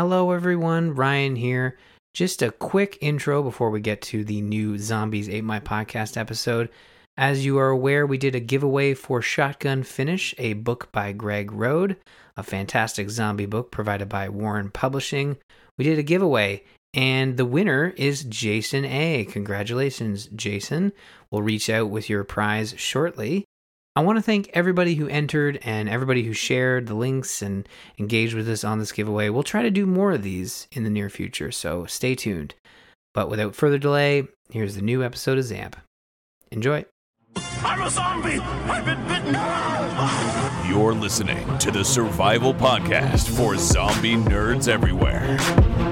Hello, everyone. Ryan here. Just a quick intro before we get to the new Zombies Ate My Podcast episode. As you are aware, we did a giveaway for Shotgun Finish, a book by Greg Rode, a fantastic zombie book provided by Warren Publishing. We did a giveaway, and the winner is Jason A. Congratulations, Jason. We'll reach out with your prize shortly. I want to thank everybody who entered and everybody who shared the links and engaged with us on this giveaway. We'll try to do more of these in the near future, so stay tuned. But without further delay, here's the new episode of Zamp. Enjoy. I'm a zombie! I've been bitten! You're listening to the Survival Podcast for zombie nerds everywhere.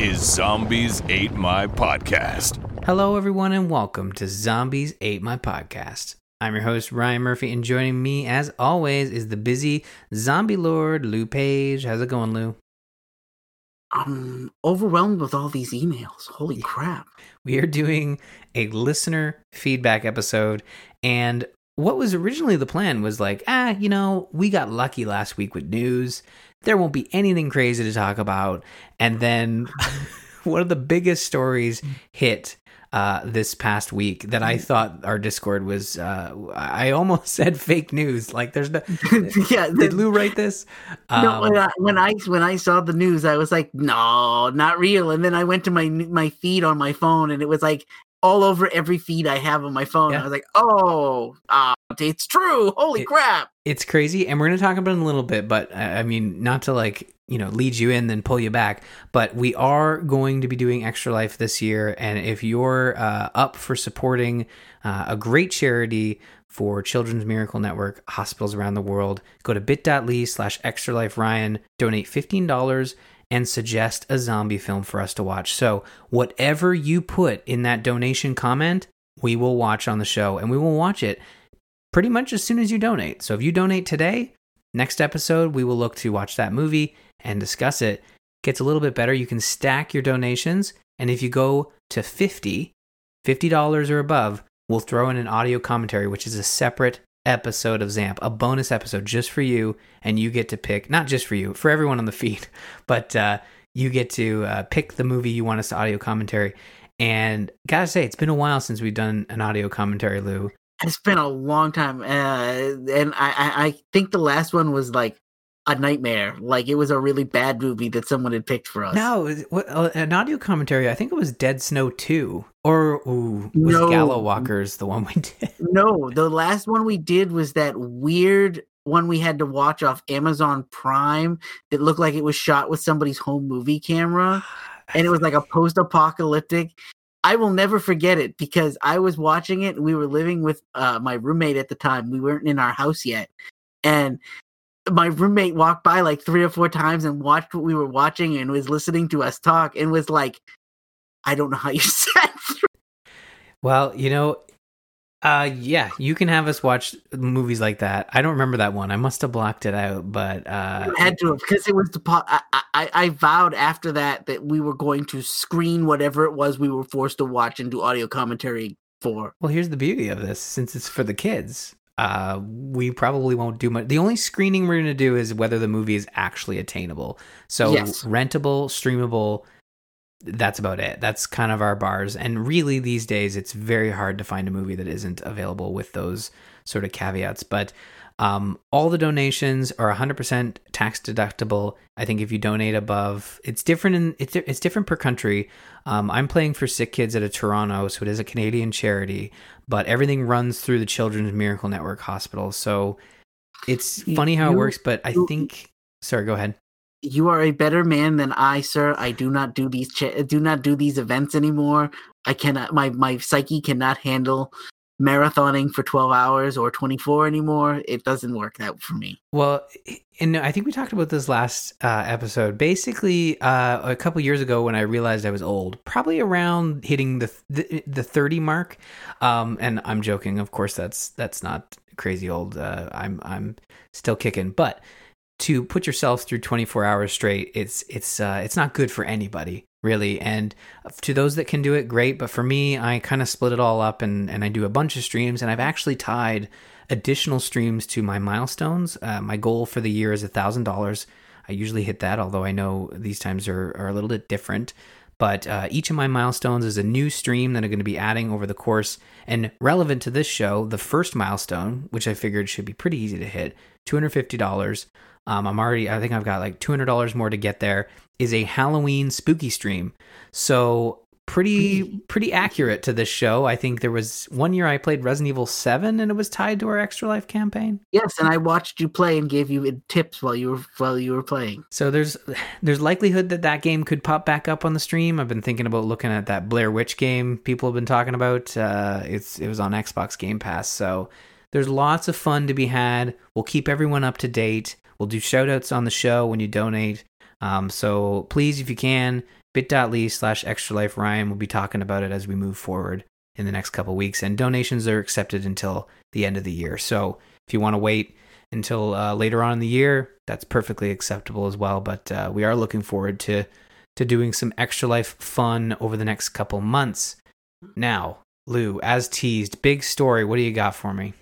Is Zombies Ate My Podcast. Hello, everyone, and welcome to Zombies Ate My Podcast. I'm your host, Ryan Murphy, and joining me, as always, is the busy zombie lord, Lou Page. How's it going, Lou? I'm overwhelmed with all these emails. Holy crap. We are doing a listener feedback episode, and what was originally the plan was like, ah, you know, we got lucky last week with news. There won't be anything crazy to talk about. And then one of the biggest stories hit uh, this past week that I thought our Discord was. Uh, I almost said fake news. Like, there's no. yeah, Did Lou write this? no, when, Um, I, when I when I saw the news, I was like, no, not real. And then I went to my my feed on my phone, and it was like all over every feed I have on my phone. Yeah. I was like, oh, uh, it's true. Holy It- crap. it's crazy and we're going to talk about it in a little bit but I I mean not to like you know lead you in then pull you back but we are going to be doing extra life this year and if you're uh, up for supporting uh, a great charity for children's miracle network hospitals around the world go to bit.ly slash extra life ryan donate $15 and suggest a zombie film for us to watch so whatever you put in that donation comment we will watch on the show and we will watch it pretty much as soon as you donate. So if you donate today, next episode we will look to watch that movie and discuss it. Gets a little bit better. You can stack your donations, and if you go to 50, $50 or above, we'll throw in an audio commentary, which is a separate episode of Zamp, a bonus episode just for you, and you get to pick, not just for you, for everyone on the feed, but uh, you get to uh, pick the movie you want us to audio commentary. And gotta say, it's been a while since we've done an audio commentary, Lou. It's been a long time. Uh, and I, I, I think the last one was like a nightmare. Like it was a really bad movie that someone had picked for us. No, uh, an audio commentary. I think it was Dead Snow Two, or ooh, was No. Gallowwalkers the one we did? No, the last one we did was that weird one we had to watch off Amazon Prime that looked like it was shot with somebody's home movie camera. And it was like a post apocalyptic. I will never forget it because I was watching it. We were living with uh, my roommate at the time. We weren't in our house yet. And my roommate walked by like three or four times and watched what we were watching and was listening to us talk and was like, I don't know how you sat through Well, you know, uh, yeah, you can have us watch movies like that. I don't remember that one. I must have blocked it out, but uh, I had to have because it was the po- I, I I vowed after that that we were going to screen whatever it was we were forced to watch and do audio commentary for. well, here's the beauty of this: since it's for the kids, uh, we probably won't do much. The only screening we're going to do is whether the movie is actually attainable. So Yes. rentable, streamable. That's about it. That's kind of our bars. And really, these days, it's very hard to find a movie that isn't available with those sort of caveats. But um, all the donations are 100% tax deductible. I think if you donate above, it's different in it's it's different per country. Um, I'm playing for Sick Kids at a Toronto, so it is a Canadian charity, but everything runs through the Children's Miracle Network Hospital. So it's funny how it works, but I think. Sorry, go ahead. You are a better man than I, sir. I do not do these cha- do not do these events anymore. I cannot. My my psyche cannot handle marathoning for 12 hours or 24 anymore. It doesn't work out for me. Well, and I think we talked about this last uh, episode. Basically, uh, a couple years ago, when I realized I was old, probably around hitting the the, the thirty mark. Um, and I'm joking, of course. That's that's not crazy old. Uh, I'm I'm still kicking, but to put yourself through 24 hours straight, it's it's uh, it's not good for anybody really. And to those that can do it, great. But for me, I kind of split it all up and and I do a bunch of streams, and I've actually tied additional streams to my milestones. Uh, my goal for the year is a thousand dollars. I usually hit that, although I know these times are, are a little bit different. But uh, each of my milestones is a new stream that I'm going to be adding over the course. And relevant to this show, the first milestone, which I figured should be pretty easy to hit, $250. Um, I'm already, I think I've got like $200 more to get there, is a Halloween spooky stream. So pretty pretty accurate to this show. I think there was one year I played Resident Evil 7 and it was tied to our Extra Life campaign. Yes, and I watched you play and gave you tips while you were while you were playing. So there's there's likelihood that that game could pop back up on the stream. I've been thinking about looking at that Blair Witch game people have been talking about. Uh, it's it was on Xbox Game Pass. So there's lots of fun to be had. We'll keep everyone up to date. We'll do shout outs on the show when you donate. Um, so please, if you can, bit.ly slash extra life Ryan will be talking about it as we move forward in the next couple weeks. And donations are accepted until the end of the year. So if you want to wait until uh, later on in the year, that's perfectly acceptable as well. But uh, we are looking forward to to doing some extra life fun over the next couple months. Now, Lou, as teased, big story. What do you got for me?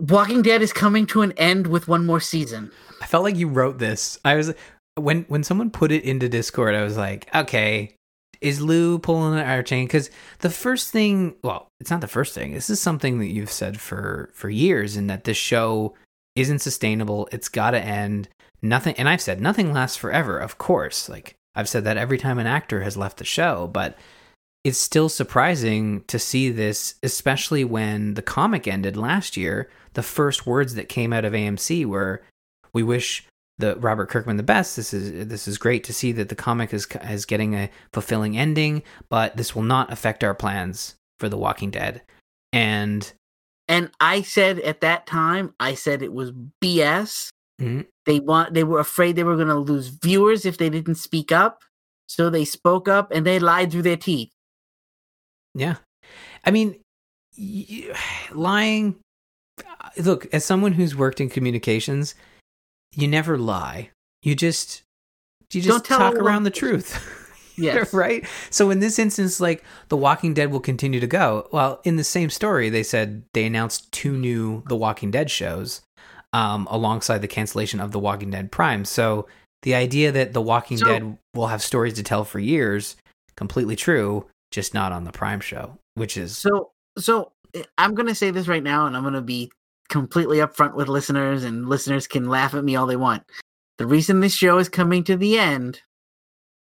Walking Dead is coming to an end with one more season. I felt like you wrote this. I was when when someone put it into Discord, I was like, okay, is Lou pulling an our chain? Because the first thing, well, it's not the first thing. This is something that you've said for for years, and that this show isn't sustainable. It's got to end. Nothing, and I've said nothing lasts forever. Of course, like I've said that every time an actor has left the show, but it's still surprising to see this, especially when the comic ended last year. The first words that came out of AMC were, "We wish the Robert Kirkman the best. This is this is great to see that the comic is is getting a fulfilling ending, but this will not affect our plans for The Walking Dead." And and I said at that time, I said it was BS. mm-hmm. They want they were afraid they were going to lose viewers if they didn't speak up. So they spoke up and they lied through their teeth. Yeah. I mean, y- lying. Look, as someone who's worked in communications, you never lie. You just you just talk around the truth. Yes. right? So in this instance, like The Walking Dead will continue to go. Well, in the same story, they said they announced two new The Walking Dead shows um, alongside the cancellation of The Walking Dead Prime. So the idea that The Walking So- Dead will have stories to tell for years, completely true, just not on the Prime show, which is So so eh, I'm going to say this right now and I'm going to be completely upfront with listeners and listeners can laugh at me all they want. The reason this show is coming to the end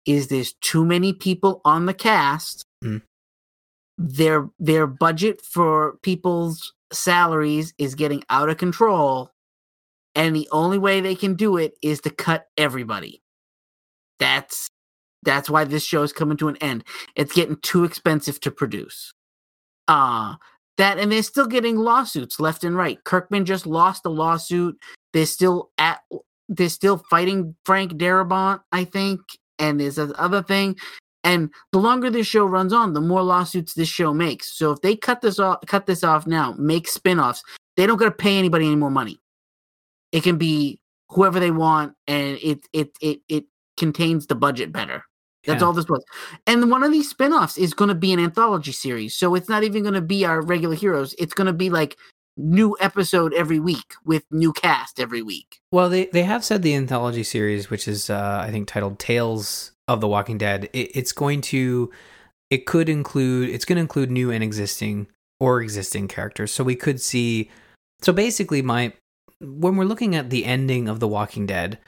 is there's too many people on the cast. Mm. Their their budget for people's salaries is getting out of control and the only way they can do it is to cut everybody. That's that's why this show is coming to an end. It's getting too expensive to produce. Uh that and they're still getting lawsuits left and right. Kirkman just lost a lawsuit. They're still at they're still fighting Frank Darabont, I think, and there's this other thing. And the longer this show runs on, the more lawsuits this show makes. So if they cut this off cut this off now, make spin-offs, they don't gotta pay anybody any more money. It can be whoever they want, and it it it it contains the budget better. That's Yeah. all this was. And one of these spin-offs is going to be an anthology series. So it's not even going to be our regular heroes. It's going to be like new episode every week with new cast every week. Well, they they have said the anthology series, which is uh, I think titled Tales of the Walking Dead, it, it's going to it could include it's going to include new and existing or existing characters. So we could see. So basically, my when we're looking at the ending of the Walking Dead,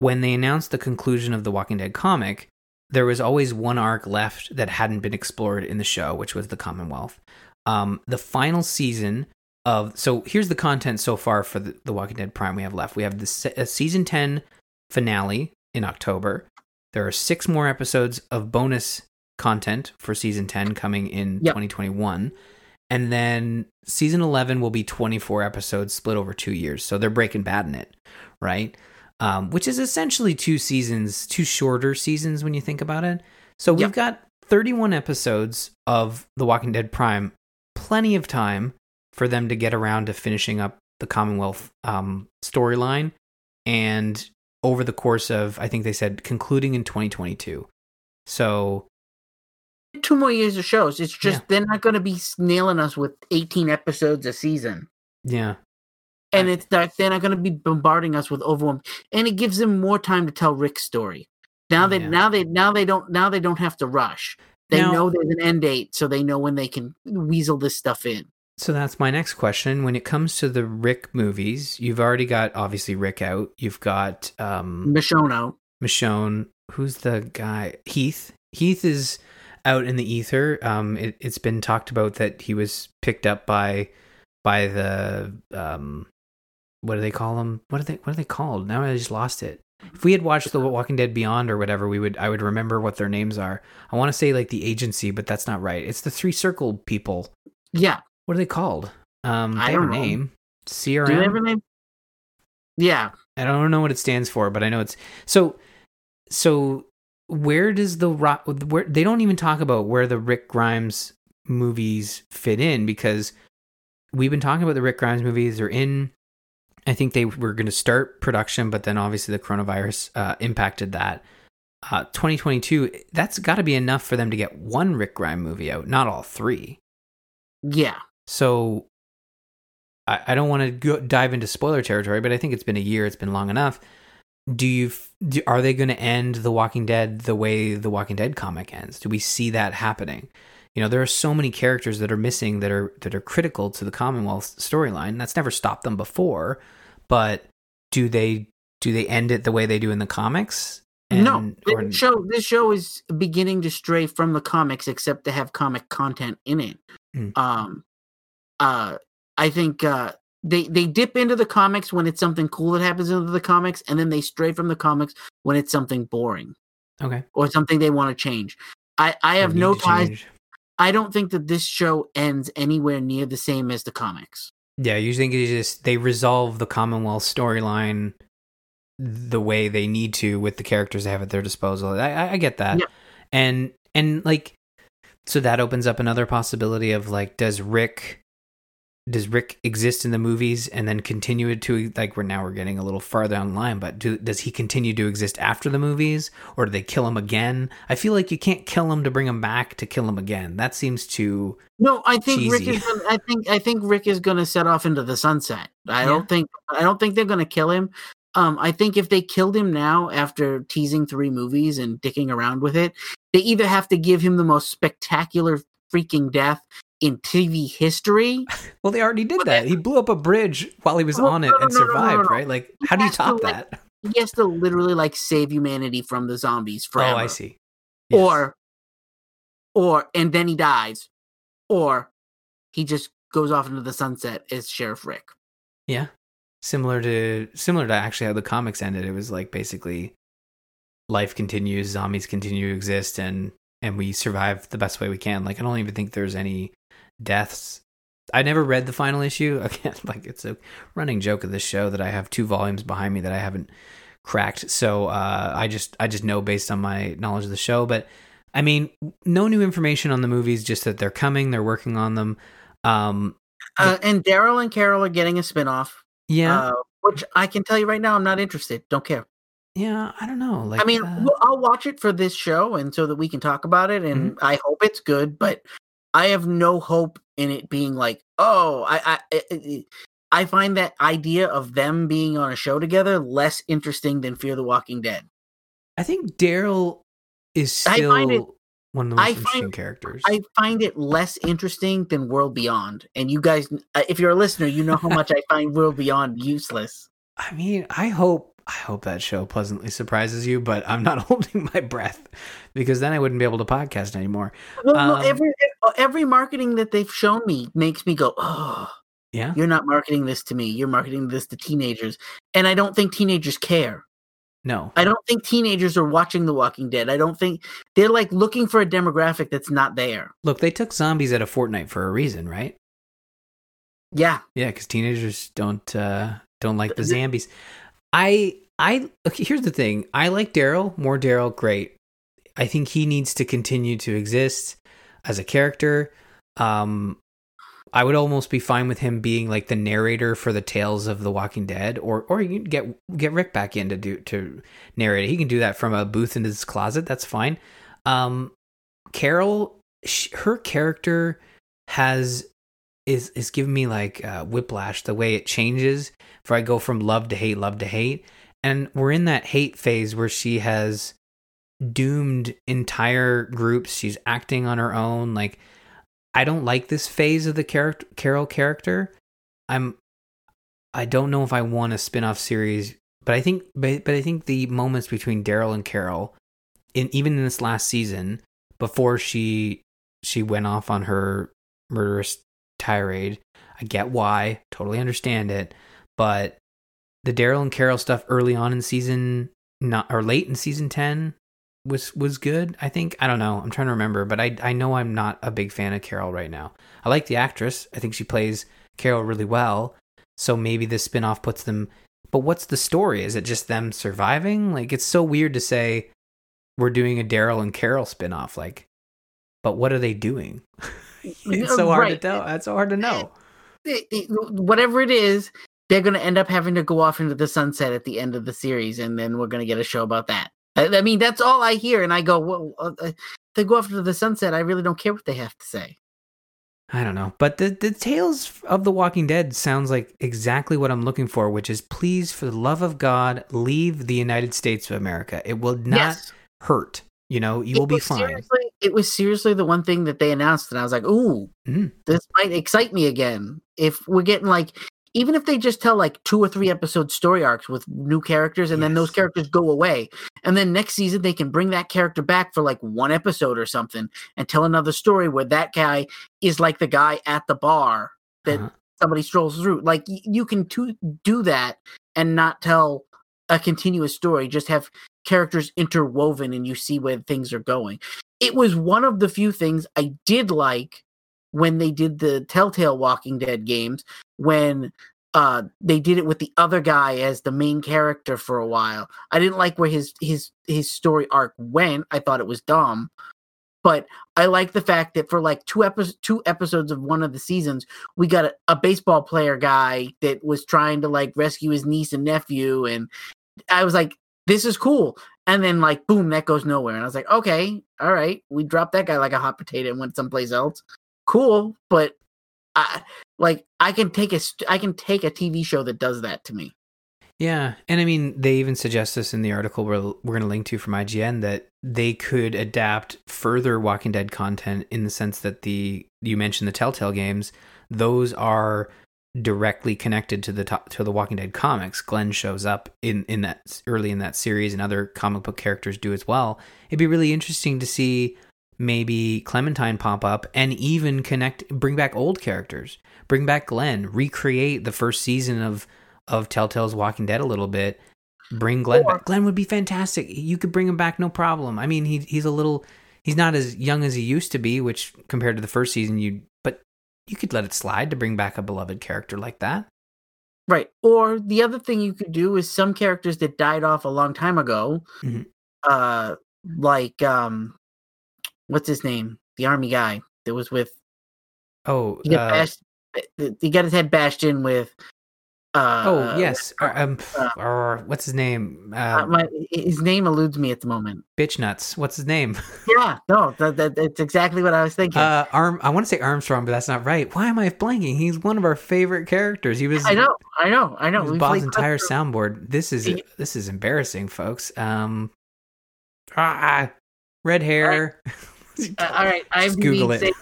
when they announced the conclusion of the Walking Dead comic, there was always one arc left that hadn't been explored in the show, which was the Commonwealth. Um, the final season of so here's the content so far for the, the Walking Dead Prime we have left. We have the se- season ten finale in October. There are six more episodes of bonus content for season ten coming in Yep. 2021. and then season 11 will be 24 episodes split over two years. So they're breaking bad in it, right? Um, which is essentially two seasons, two shorter seasons when you think about it. So we've Yep. got 31 episodes of The Walking Dead Prime, plenty of time for them to get around to finishing up the Commonwealth um, storyline. And over the course of, I think they said, concluding in 2022. So Two more years of shows. It's just Yeah. they're not going to be nailing us with 18 episodes a season. yeah, and it's not they're not going to be bombarding us with overwhelm and it gives them more time to tell rick's story now they Yeah. now they now they don't now they don't have to rush they Now- know there's an end date so they know when they can weasel this stuff in So that's my next question. When it comes to the Rick movies, you've already got obviously Rick out. You've got um michonne out. Michonne. Who's the guy? Heath. Heath is out in the ether. Um, it, it's been talked about that he was picked up by by the um, what do they call them? What are they? What are they called? Now I just lost it. If we had watched The Walking Dead Beyond or whatever, we would I would remember what their names are. I want to say like the agency, but that's not right. It's the three circle people. yeah What are they called? Um, I they have a don't know. name. CRM. do they have a name yeah I don't know what it stands for, but I know it's so. So where does the rock? Where they don't even talk about where the Rick Grimes movies fit in because we've been talking about the Rick Grimes movies. They're in. I think they were going to start production, but then obviously the coronavirus uh, impacted that. Uh, 2022. That's got to be enough for them to get one Rick Grimes movie out, not all three. yeah So I, I don't want to dive into spoiler territory, but I think it's been a year. It's been long enough. Do you? Do, are they going to end The Walking Dead the way The Walking Dead comic ends? Do we see that happening? You know, there are so many characters that are missing that are that are critical to the Commonwealth storyline. That's never stopped them before, but do they do they end it the way they do in the comics? no this or- show this show is beginning to stray from the comics except to have comic content in it Mm. um uh i think uh they they dip into the comics when it's something cool that happens into the comics and then they stray from the comics when it's something boring okay, or something they want to change i i have no ties change. I don't think that this show ends anywhere near the same as the comics Yeah, you think it's just they resolve the Commonwealth storyline the way they need to with the characters they have at their disposal. I, I, get that, Yeah. and and like, so that opens up another possibility of like, does Rick, does Rick exist in the movies and then continue it to like we're now we're getting a little farther down the line, but do, does he continue to exist after the movies or do they kill him again? I feel like you can't kill him to bring him back to kill him again. That seems too no i think rick is gonna, i think i think rick is gonna set off into the sunset i Yeah. don't think i don't think they're gonna kill him um i think if they killed him now after teasing three movies and dicking around with it they either have to give him the most spectacular freaking death in tv history Well, they already did that. that- He blew up a bridge while he was on it no, no, and survived, right? Like, how do you has to, top like, that? he has to literally like save humanity from the zombies forever Oh, I see. Yes. or or and then he dies or he just goes off into the sunset as sheriff rick yeah, similar to similar to actually how the comics ended. It was like basically life continues, zombies continue to exist, and and we survive the best way we can. Like, I don't even think there's any deaths. I never read the final issue. Again, like it's a running joke of this show that I have two volumes behind me that I haven't cracked. So uh, I just I just know based on my knowledge of the show. But I mean, no new information on the movies. Just that they're coming. They're working on them. Um, uh, and daryl and carol are getting a spin-off yeah, uh, which i can tell you right now i'm not interested don't care yeah. I don't know. Like, i mean uh, i'll watch it for this show and so that we can talk about it and Mm-hmm. i hope it's good but i have no hope in it being like oh i i I- I, I find that idea of them being on a show together less interesting than fear the walking dead I think Daryl is I still find it- one of the most I interesting find- characters. I find it less interesting than World Beyond. And you guys, uh, if you're a listener, you know how much I find World Beyond useless. I mean, I hope I hope that show pleasantly surprises you, but I'm not holding my breath because then I wouldn't be able to podcast anymore. Well, Um, every uh, every marketing that they've shown me makes me go, oh, Yeah. you're not marketing this to me. You're marketing this to teenagers, and I don't think teenagers care. No. I don't think teenagers are watching The Walking Dead. I don't think they're like looking for a demographic that's not there. Look, they took zombies at a Fortnite for a reason, right? Yeah, Yeah, because teenagers don't uh, don't like the zombies. I I okay, here's the thing. I like Daryl more. Daryl, great. I think he needs to continue to exist as a character. Um, I would almost be fine with him being like the narrator for the tales of The Walking Dead, or or you get get Rick back in to do to narrate. He can do that from a booth in his closet. That's fine. Um, Carol, sh her character has is is giving me like uh, whiplash the way it changes. For I go from love to hate, love to hate, and we're in that hate phase where she has doomed entire groups. She's acting on her own. Like I don't like this phase of the character Carol character. I'm I don't know if I want a spin-off series, but I think but, but I think the moments between Daryl and Carol in even in this last season before she she went off on her murderous tirade, I get why, totally understand it, but the Daryl and Carol stuff early on in season not or late in season 10 was was good. I think I don't know. I'm trying to remember, but I I know I'm not a big fan of Carol right now. I like the actress. I think she plays Carol really well. So maybe this spin-off puts them but what's the story? Is it just them surviving? Like it's so weird to say we're doing a Daryl and Carol spin-off like but what are they doing? it's so hard to tell. That's so hard to know. it- it- whatever it is, they're going to end up having to go off into the sunset at the end of the series, and then we're going to get a show about that. I, I mean, that's all I hear, and I go, well, uh, uh, they go off into the sunset. I really don't care what they have to say. I don't know, but the the Tales of the Walking Dead sounds like exactly what I'm looking for, which is please, for the love of God, leave the United States of America. It will not Yes. hurt. You know, you It will be fine. It was seriously the one thing that they announced, and I was like, "Ooh, Mhm. this might excite me again." If we're getting like, even if they just tell like two or three episode story arcs with new characters, and then those characters go away, and then next season they can bring that character back for like one episode or something, and tell another story where that guy is like the guy at the bar that Uh-huh. somebody strolls through. Like you can to- do that and not tell a continuous story. Just have characters interwoven and you see where things are going. It was one of the few things I did like when they did the Telltale Walking Dead games when uh they did it with the other guy as the main character for a while. I didn't like where his his his story arc went. I thought it was dumb. But I like the fact that for like two episodes two episodes of one of the seasons, we got a, a baseball player guy that was trying to like rescue his niece and nephew and I was like this is cool. And then like boom, that goes nowhere. And I was like, okay, all right, we dropped that guy like a hot potato and went someplace else. Cool, but I like I can take a I can take a TV show that does that to me. Yeah, and I mean, they even suggest this in the article we're we're going to link to from IGN that they could adapt further Walking Dead content in the sense that the you mentioned the Telltale games; those are directly connected to the to, to the Walking Dead comics. Glenn shows up in in that early in that series, and other comic book characters do as well. It'd be really interesting to see maybe Clementine pop up and even connect, bring back old characters, bring back Glenn, recreate the first season of of Telltale's Walking Dead a little bit. Bring Glenn Or- back. Glenn would be fantastic. You could bring him back, no problem. I mean, he he's a little, he's not as young as he used to be, which compared to the first season, you you could let it slide to bring back a beloved character like that. Right. Or the other thing you could do is some characters that died off a long time ago, Mhm. uh, like um, what's his name? The army guy that was with Oh, he got uh, bashed. He got his head bashed in with. Uh, oh yes. Uh, um, uh, or what's his name? uh, Uh, my, his name eludes me at the moment. bitch nuts. What's his name? Yeah, no, that, that, that's exactly what I was thinking. Uh, Arm. I want to say Armstrong, but that's not right. Why am I blanking? He's one of our favorite characters. He was. I know, I know, I know. He was We Bob's entire Custom- soundboard. This is He- this is embarrassing, folks. Um, ah, red hair. All right, Just IMDb Google it. say-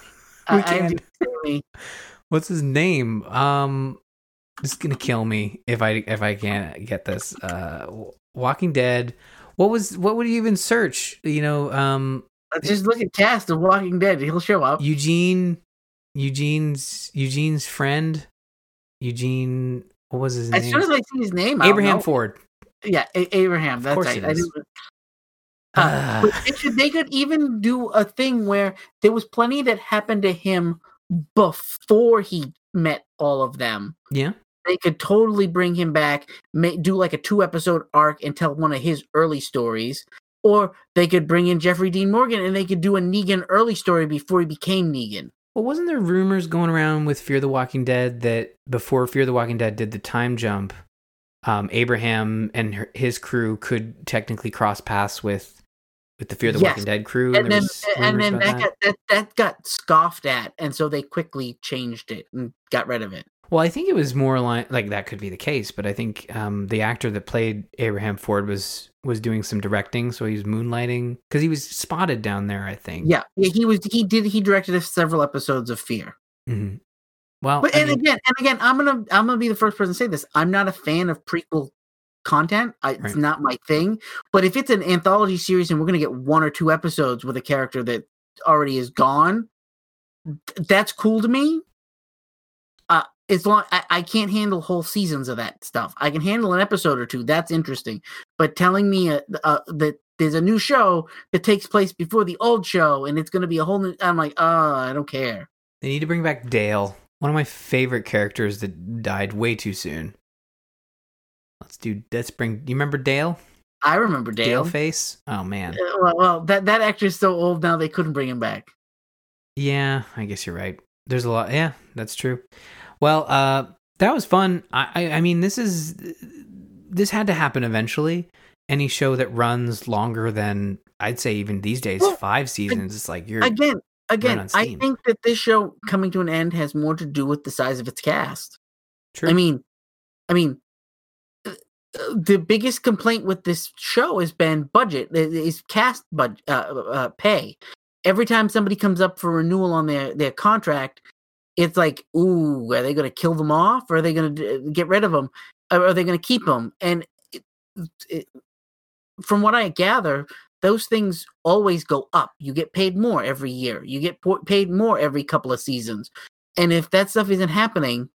uh, can. IMDb say me. What's his name? Um, this is gonna kill me if I if I can't get this. Uh, Walking Dead. What was what would you even search? You know, um, Just look at cast of Walking Dead. He'll show up. Eugene, Eugene's Eugene's friend, Eugene. What was his As name? As soon as I see his name, Abraham. Ford. Yeah, A- Abraham. That's right. it Uh, they, should, they could even do a thing where there was plenty that happened to him before he met all of them. Yeah. They could totally bring him back, ma- do like a two episode arc and tell one of his early stories. Or they could bring in Jeffrey Dean Morgan and they could do a Negan early story before he became Negan. Well, wasn't there rumors going around with Fear the Walking Dead that before Fear the Walking Dead did the time jump, um, Abraham and her, his crew could technically cross paths with with the Fear the Yes. Walking Dead crew? And then and then about that got that, that got scoffed at, and so they quickly changed it and got rid of it. Well, I think it was more like like that could be the case, but I think um, the actor that played Abraham Ford was was doing some directing, so he was moonlighting because he was spotted down there. I think. Yeah, yeah, he was he did he directed several episodes of Fear. Mhm. Well, But I and mean, again, and again, I'm gonna I'm gonna be the first person to say this. I'm not a fan of prequel content. I, It's not my thing. But if it's an anthology series and we're gonna get one or two episodes with a character that already is gone, th- that's cool to me. As long I, I can't handle whole seasons of that stuff. I can handle an episode or two. That's interesting. But telling me uh uh that there's a new show that takes place before the old show and it's going to be a whole new, I'm like, oh, I don't care. they need to bring back Dale, one of my favorite characters that died way too soon. Let's do. Let's bring. You remember Dale? I remember Dale, Dale. face. Oh man. Uh, well, well, that that actor's so old now they couldn't bring him back. Yeah, I guess you're right. There's a lot. Yeah, that's true. Well, uh, that was fun. I, I, I mean, this is this had to happen eventually. Any show that runs longer than I'd say even these days Well, five seasons, it's like you're Again, again, I think that this show coming to an end has more to do with the size of its cast. true. I mean, I mean, uh, the biggest complaint with this show has been budget. Is cast bud uh, uh, pay. Every time somebody comes up for renewal on their their contract, it's like, ooh, are they going to kill them off, or are they going to uh, get rid of them, or are they going to keep them? And it, it, from what I gather, those things always go up. You get paid more every year. You get po- paid more every couple of seasons. And if that stuff isn't happening,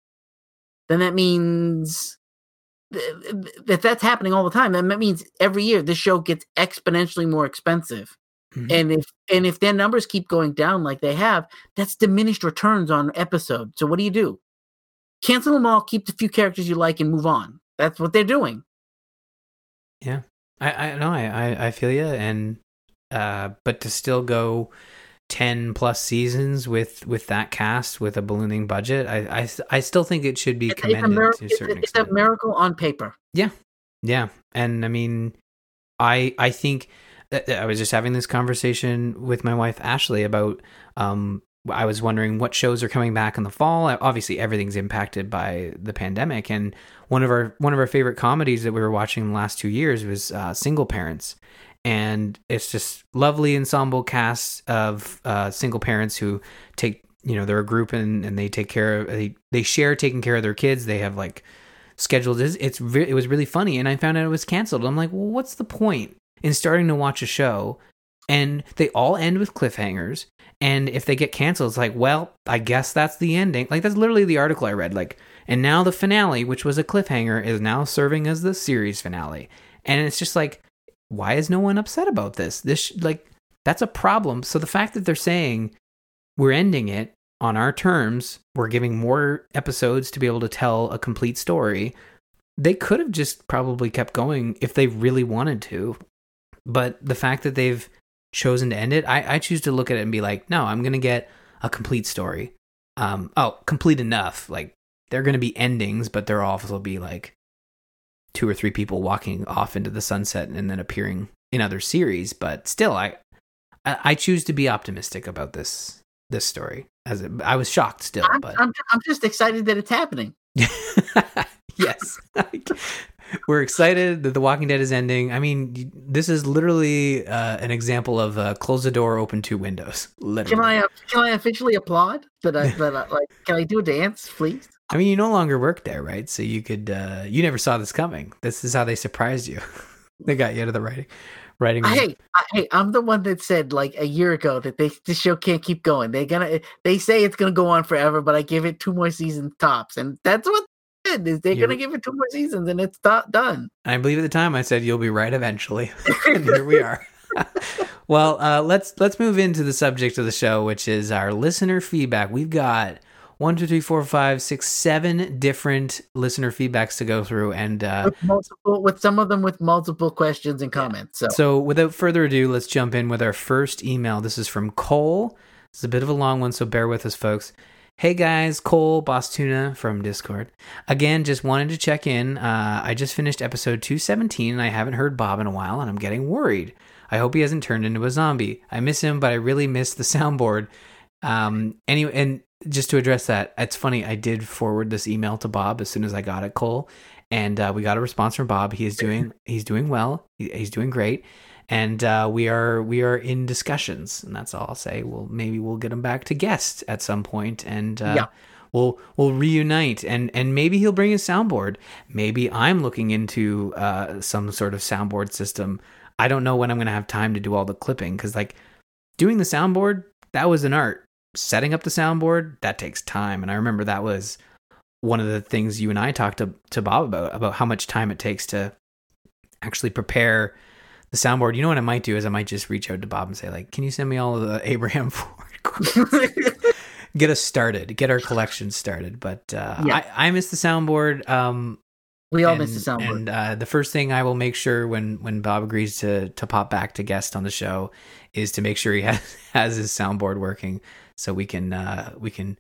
then that means th- th- that that's happening all the time. Then that means every year this show gets exponentially more expensive. Mhm. And if and if their numbers keep going down like they have, that's diminished returns on episode. So what do you do? Cancel them all, keep the few characters you like, and move on. That's what they're doing. yeah, I, I know. I, I, feel you. And uh, but to still go ten plus seasons with with that cast with a ballooning budget, I, I, I still think it should be It's, it's a commended miracle. to a It's, certain a- it's a miracle on paper. Yeah, yeah and I mean, I I think I was just having this conversation with my wife Ashley about. Um, I was wondering what shows are coming back in the fall. Obviously, everything's impacted by the pandemic, and one of our one of our favorite comedies that we were watching the last two years was uh, Single Parents, and it's just lovely ensemble cast of uh, single parents who take you know they're a group and, and they take care of they they share taking care of their kids. They have like scheduled it's, it's re- it was really funny and i found out it was canceled i'm like well what's the point in starting to watch a show and they all end with cliffhangers and if they get canceled it's like well i guess that's the ending like that's literally the article i read like and now the finale which was a cliffhanger is now serving as the series finale and it's just like why is no one upset about this this like that's a problem so the fact that they're saying we're ending it on our terms. We're giving more episodes to be able to tell a complete story. They could have just probably kept going if they really wanted to. But the fact that they've chosen to end it, I, I choose to look at it and be like, no, I'm going to get a complete story. Um, oh, complete enough. Like, they're going to be endings, but there'll also be like two or three people walking off into the sunset and then appearing in other series. But still, I, I I choose to be optimistic about this this story. As it, I was shocked still, I'm, but I'm, I'm just excited that it's happening. yes, we're excited that The Walking Dead is ending. I mean, this is literally uh, an example of uh, close the door, open two windows. Literally. Can I uh, can I officially applaud that I that I, like can I do a dance, please? I mean, you no longer work there, right? So you could, uh, you never saw this coming. This is how they surprised you. they got you to the writing, writing. Hey, I, hey, I'm the one that said like a year ago that they this show can't keep going. They're gonna they say it's gonna go on forever, but I give it two more seasons tops, and that's what did, is they're You're- gonna give it two more seasons, and it's do- done. I believe at the time I said you'll be right eventually, and here we are. well, uh, let's let's move into the subject of the show, which is our listener feedback. We've got one, two, three, four, five, six, seven different listener feedbacks to go through, and uh, with multiple, with some of them with multiple questions and comments. So, so without further ado, let's jump in with our first email. This is from Cole. It's a bit of a long one, so bear with us, folks. Hey guys, Cole Boss Tuna from Discord. Again, just wanted to check in. Uh, I just finished episode 217 and I haven't heard Bob in a while and I'm getting worried. I hope he hasn't turned into a zombie. I miss him, but I really miss the soundboard. Um, anyway, and just to address that, it's funny. I did forward this email to Bob as soon as I got it, Cole, and uh, we got a response from Bob. He is doing he's doing well. He, he's doing great, and uh, we are we are in discussions, and that's all I'll say. Well, maybe we'll get him back to guest at some point, and uh, Yeah. we'll we'll reunite, and and maybe he'll bring his soundboard. Maybe I'm looking into uh, some sort of soundboard system. I don't know when I'm gonna have time to do all the clipping because like doing the soundboard that was an art. Setting up the soundboard that takes time, and I remember that was one of the things you and I talked to to Bob about about how much time it takes to actually prepare the soundboard. You know what I might do is I might just reach out to Bob and say like, "Can you send me all of the Abraham Ford quotes? get us started, get our collection started?" But uh, Yeah. I, I miss the soundboard. Um, we all and, miss the soundboard. And uh, the first thing I will make sure when when Bob agrees to to pop back to guest on the show is to make sure he has, has his soundboard working, so we can uh, we can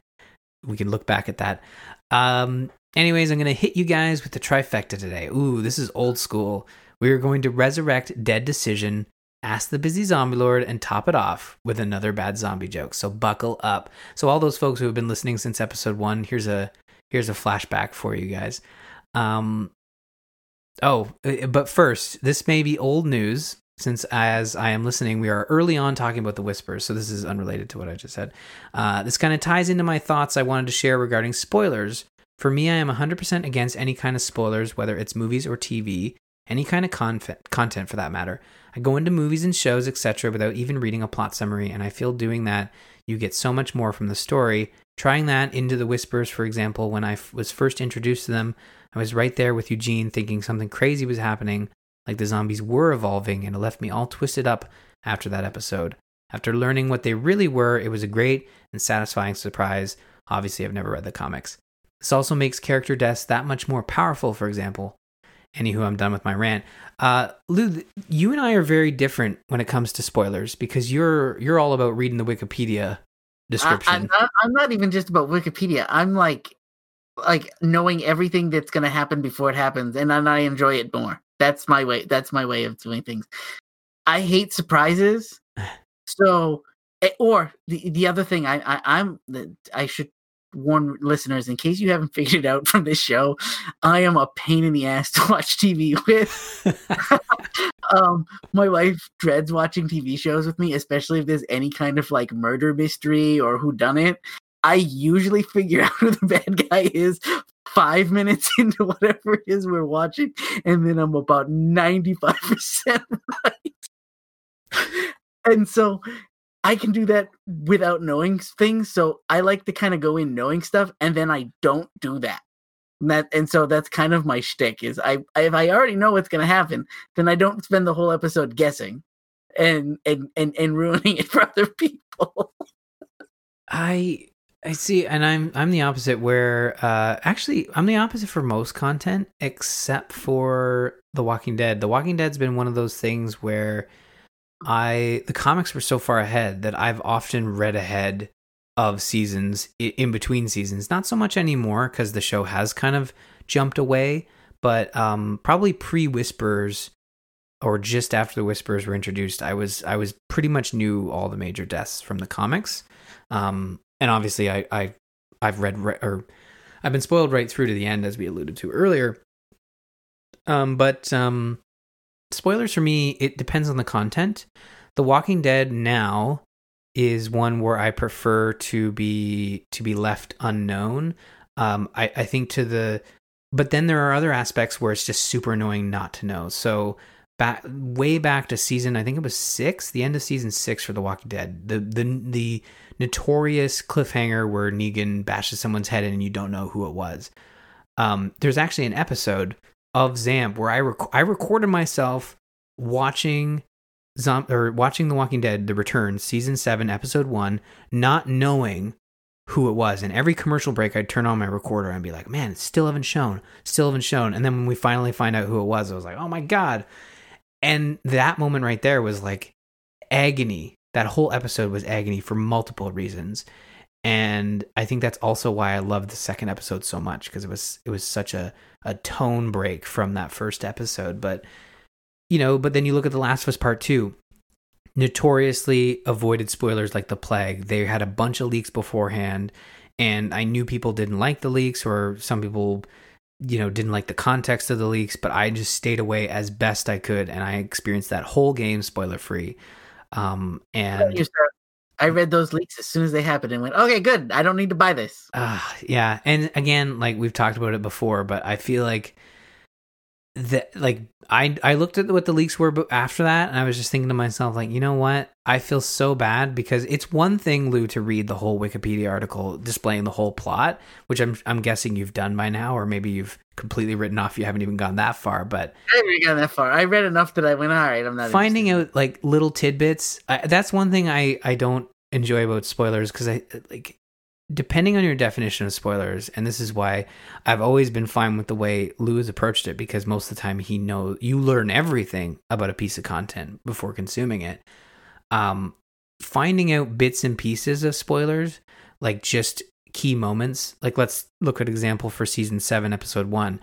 we can look back at that. Um, anyways, I'm gonna hit you guys with the trifecta today. Ooh, this is old school. We are going to resurrect Dead Decision, Ask the Busy Zombie Lord, and top it off with another bad zombie joke. So buckle up. So all those folks who have been listening since episode one, here's a here's a flashback for you guys. Um, oh, uh, but first, this may be old news since as I am listening, we are early on talking about the whispers. So this is unrelated to what I just said. Uh, this kind of ties into my thoughts I wanted to share regarding spoilers. For me, I am 100% against any kind of spoilers, whether it's movies or TV, any kind of conf- content for that matter. I go into movies and shows, etc., without even reading a plot summary, and I feel doing that, you get so much more from the story. Trying that into the whispers, for example, when I f- was first introduced to them, I was right there with Eugene thinking something crazy was happening, like the zombies were evolving, and it left me all twisted up after that episode. After learning what they really were, it was a great and satisfying surprise. Obviously, I've never read the comics. This also makes character deaths that much more powerful, for example. Anywho, I'm done with my rant. Uh, Lou, you and I are very different when it comes to spoilers because you're you're all about reading the Wikipedia I, description. I'm not. I'm not even just about Wikipedia. I'm like, like knowing everything that's going to happen before it happens, and then I enjoy it more. That's my way. That's my way of doing things. I hate surprises. So, eh, or the the other thing, I, I I'm I should warn listeners in case you haven't figured it out from this show. I am a pain in the ass to watch TV with. um my wife dreads watching TV shows with me, especially if there's any kind of like murder mystery or who done it. I usually figure out who the bad guy is five minutes into whatever it is we're watching, and then I'm about 95% right. and so I can do that without knowing things. So I like to kind of go in knowing stuff, and then I don't do that. And that and so that's kind of my shtick is I, if I already know what's gonna happen, then I don't spend the whole episode guessing and and and, and ruining it for other people. I I see, and I'm I'm the opposite. Where uh, actually, I'm the opposite for most content, except for The Walking Dead. The Walking Dead's been one of those things where I the comics were so far ahead that I've often read ahead of seasons in between seasons. Not so much anymore because the show has kind of jumped away, but um, probably pre Whispers or just after the Whispers were introduced, I was I was pretty much knew all the major deaths from the comics. Um, and obviously, I, I I've read re- or I've been spoiled right through to the end, as we alluded to earlier. Um, but um, spoilers for me, it depends on the content. The Walking Dead now is one where I prefer to be to be left unknown. Um, I, I think to the, but then there are other aspects where it's just super annoying not to know. So back way back to season, I think it was six, the end of season six for The Walking Dead. The the the notorious cliffhanger where Negan bashes someone's head in and you don't know who it was. Um, there's actually an episode of Zamp where I rec- I recorded myself watching Zom- or watching The Walking Dead: The Return, season seven, episode one, not knowing who it was. And every commercial break, I'd turn on my recorder and be like, man, still haven't shown, still haven't shown. And then when we finally find out who it was, I was like, oh my God. And that moment right there was like agony. That whole episode was agony for multiple reasons. And I think that's also why I loved the second episode so much because it was it was such a, a tone break from that first episode. But you know, but then you look at The Last of Us Part Two, notoriously avoided spoilers like the plague. They had a bunch of leaks beforehand, and I knew people didn't like the leaks, or some people, you know, didn't like the context of the leaks. But I just stayed away as best I could, and I experienced that whole game spoiler free. Um, and I read those leaks as soon as they happened and went, okay, good. I don't need to buy this. Uh, yeah, and again, like we've talked about it before, but I feel like that, like I I looked at what the leaks were after that, and I was just thinking to myself, like, you know what? I feel so bad because it's one thing, Lou, to read the whole Wikipedia article displaying the whole plot, which I'm I'm guessing you've done by now, or maybe you've completely written off. You haven't even gone that far, but I haven't even gotten that far. I read enough that I went, all right, I'm not finding interested. out like little tidbits I, that's one thing i i don't enjoy about spoilers because i like depending on your definition of spoilers and this is why i've always been fine with the way lou has approached it because most of the time he knows you learn everything about a piece of content before consuming it. Um finding out bits and pieces of spoilers like just key moments like let's look at example for season 7 episode 1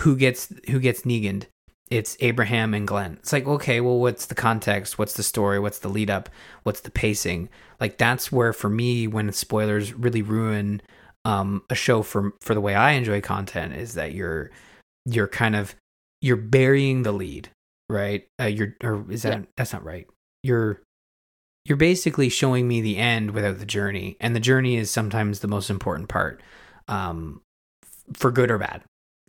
who gets who gets neganed it's Abraham and Glenn. It's like, okay, well, what's the context? What's the story? What's the lead up? What's the pacing? Like that's where for me when spoilers really ruin um a show for for the way I enjoy content is that you're you're kind of you're burying the lead, right? Uh, you're or is that Yeah. that's not right. You're you're basically showing me the end without the journey, and the journey is sometimes the most important part, um, f- for good or bad.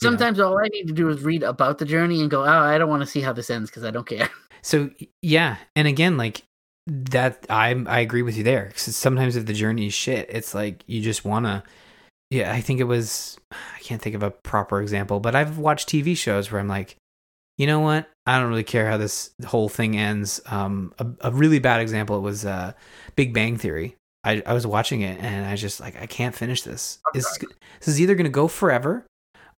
Sometimes all I need to do is read about the journey and go, oh, I don't want to see how this ends because I don't care. So yeah, and again, like that, I I agree with you there. 'Cause sometimes if the journey is shit, it's like you just wanna. Yeah, I think it was. I can't think of a proper example, but I've watched TV shows where I'm like, you know what? I don't really care how this whole thing ends. Um, a, a really bad example was uh, Big Bang Theory. I, I was watching it and I just like I can't finish this. This is, this is either gonna go forever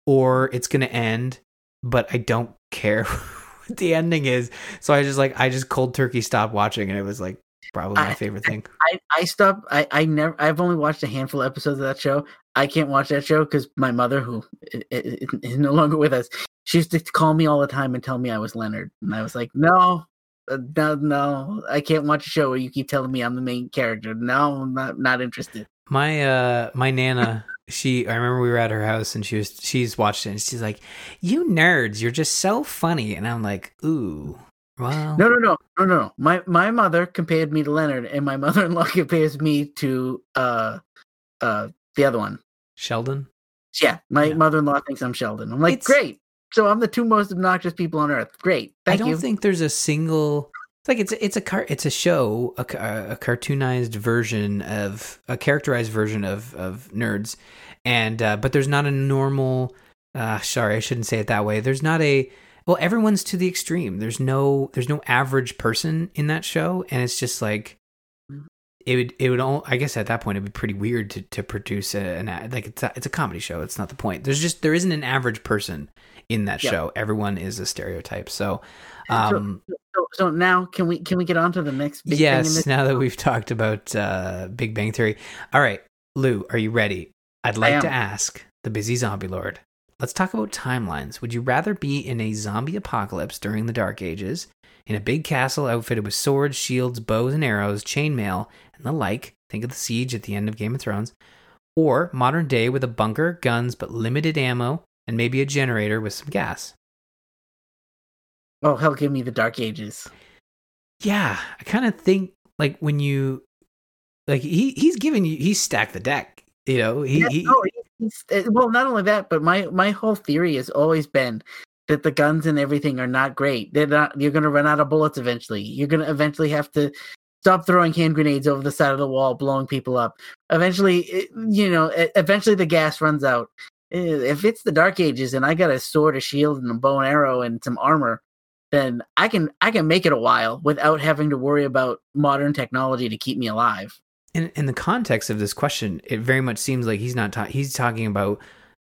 or it's gonna end, but I don't care what the ending is. So I just like I just cold turkey stopped watching and it was like probably my I- favorite thing. I, I stopped. I, I never. I've only watched a handful of episodes of that show. I can't watch that show because my mother, who is no longer with us, she used to call me all the time and tell me I was Leonard, and I was like, no, uh, no, no, I can't watch a show where you keep telling me I'm the main character. No, I'm not not interested. My uh my nana, she I remember we were at her house and she was she's watched it and she's like, "You nerds, you're just so funny." And I'm like, "Ooh." Well, No, no, no, no, no. no. My my mother compared me to Leonard, and my mother-in-law compares me to uh uh the other one. Sheldon. Yeah, my Yeah. mother-in-law thinks I'm Sheldon. I'm like, It's- great. So I'm the two most obnoxious people on earth. Great, thank I don't you. think there's a single it's like it's a, it's a car it's a show a, a cartoonized version of a characterized version of of nerds. And uh, but there's not a normal uh sorry I shouldn't say it that way. There's not a well everyone's to the extreme. There's no there's no average person in that show. And it's just like it would it would all I guess at that point it'd be pretty weird to to produce a, an like it's a, it's a comedy show. It's not the point. There's just there isn't an average person in that Yeah. show. Everyone is a stereotype. So- um So, so now can we can we get on to the next big yes now that we've talked about uh big bang theory. All right lou are you ready? I'd like to ask the busy zombie lord let's talk about timelines. Would you rather be in a zombie apocalypse during the dark ages in a big castle outfitted with swords shields bows and arrows chainmail and the like think of the siege at the end of game of thrones or modern day with a bunker guns but limited ammo and maybe a generator with some gas Oh hell, give me the Dark Ages. yeah i kind of think like when you like he he's giving you he's stacked the deck you know he, Yeah, he no, he's- uh, well, not only that, but my my whole theory has always been that the guns and everything are not great. They're not. You're going to run out of bullets eventually. You're going to eventually have to stop throwing hand grenades over the side of the wall, blowing people up. Eventually, it, you know, e- eventually the gas runs out. Eh, If it's the Dark Ages and I got a sword, a shield, and a bow and arrow and some armor, then I can I can make it a while without having to worry about modern technology to keep me alive. in in the context of this question, it very much seems like he's not ta- he's talking about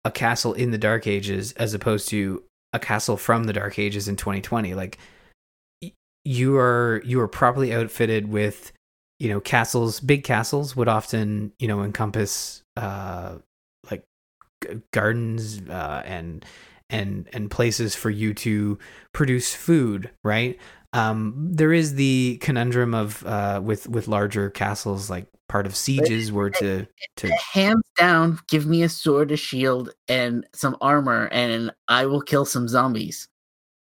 a castle in the Dark Ages as opposed to a castle from the Dark Ages in 2020. Like y- you are you are properly outfitted with you know castles. Big castles would often you know encompass uh like g- gardens uh, and and and places for you to produce food, right? Um, there is the conundrum of uh, with with larger castles, like part of sieges, were to to Hands down, give me a sword, a shield, and some armor, and I will kill some zombies.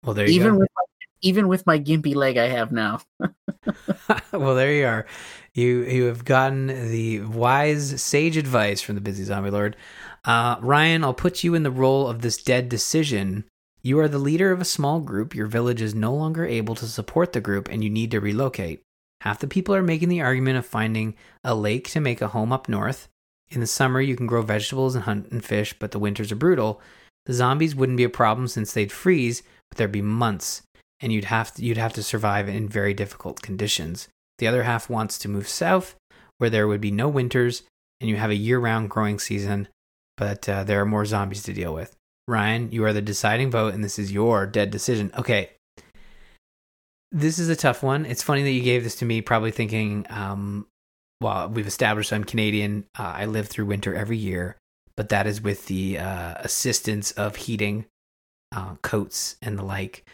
well, there you Even go. with my, even with my gimpy leg I have now. well, there you are. You you have gotten the wise sage advice from the busy zombie lord. Uh, Ryan, I'll put you in the role of this dead decision. You are the leader of a small group. Your village is no longer able to support the group, and you need to relocate. Half the people are making the argument of finding a lake to make a home up north. In the summer, you can grow vegetables and hunt and fish, but the winters are brutal. The zombies wouldn't be a problem since they'd freeze, but there'd be months, and you'd have to, you'd have to survive in very difficult conditions. The other half wants to move south, where there would be no winters, and you have a year-round growing season, but uh, there are more zombies to deal with. Ryan, you are the deciding vote, and this is your dead decision. Okay, this is a tough one. It's funny that you gave this to me, probably thinking, um, well, we've established I'm Canadian. Uh, I live through winter every year, but that is with the uh, assistance of heating, uh, coats, and the like.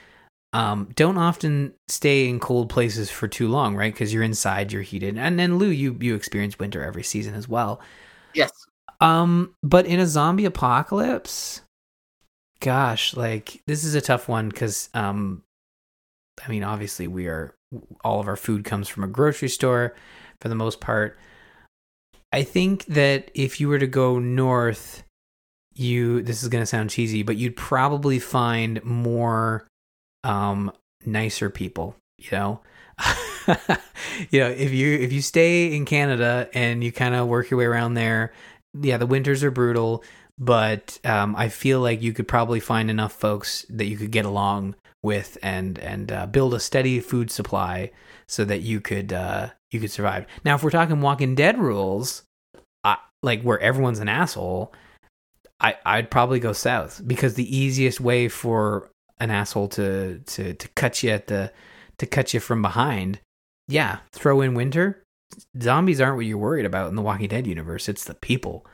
Um, don't often stay in cold places for too long, right? Because you're inside, you're heated. And then Lou, you you experience winter every season as well. Yes. Um, but in a zombie apocalypse, gosh, like this is a tough one because um, I mean, obviously we are all of our food comes from a grocery store for the most part. I think that if you were to go north, you this is going to sound cheesy, but you'd probably find more um nicer people, you know. you know, if you if you stay in Canada and you kind of work your way around there, yeah, the winters are brutal, but um, I feel like you could probably find enough folks that you could get along with and and uh, build a steady food supply so that you could uh, you could survive. Now, if we're talking Walking Dead rules, I, like where everyone's an asshole, I I'd probably go south because the easiest way for an asshole to to to cut you at the to cut you from behind, yeah, throw in winter. Zombies aren't what you're worried about in the Walking Dead universe. It's the people.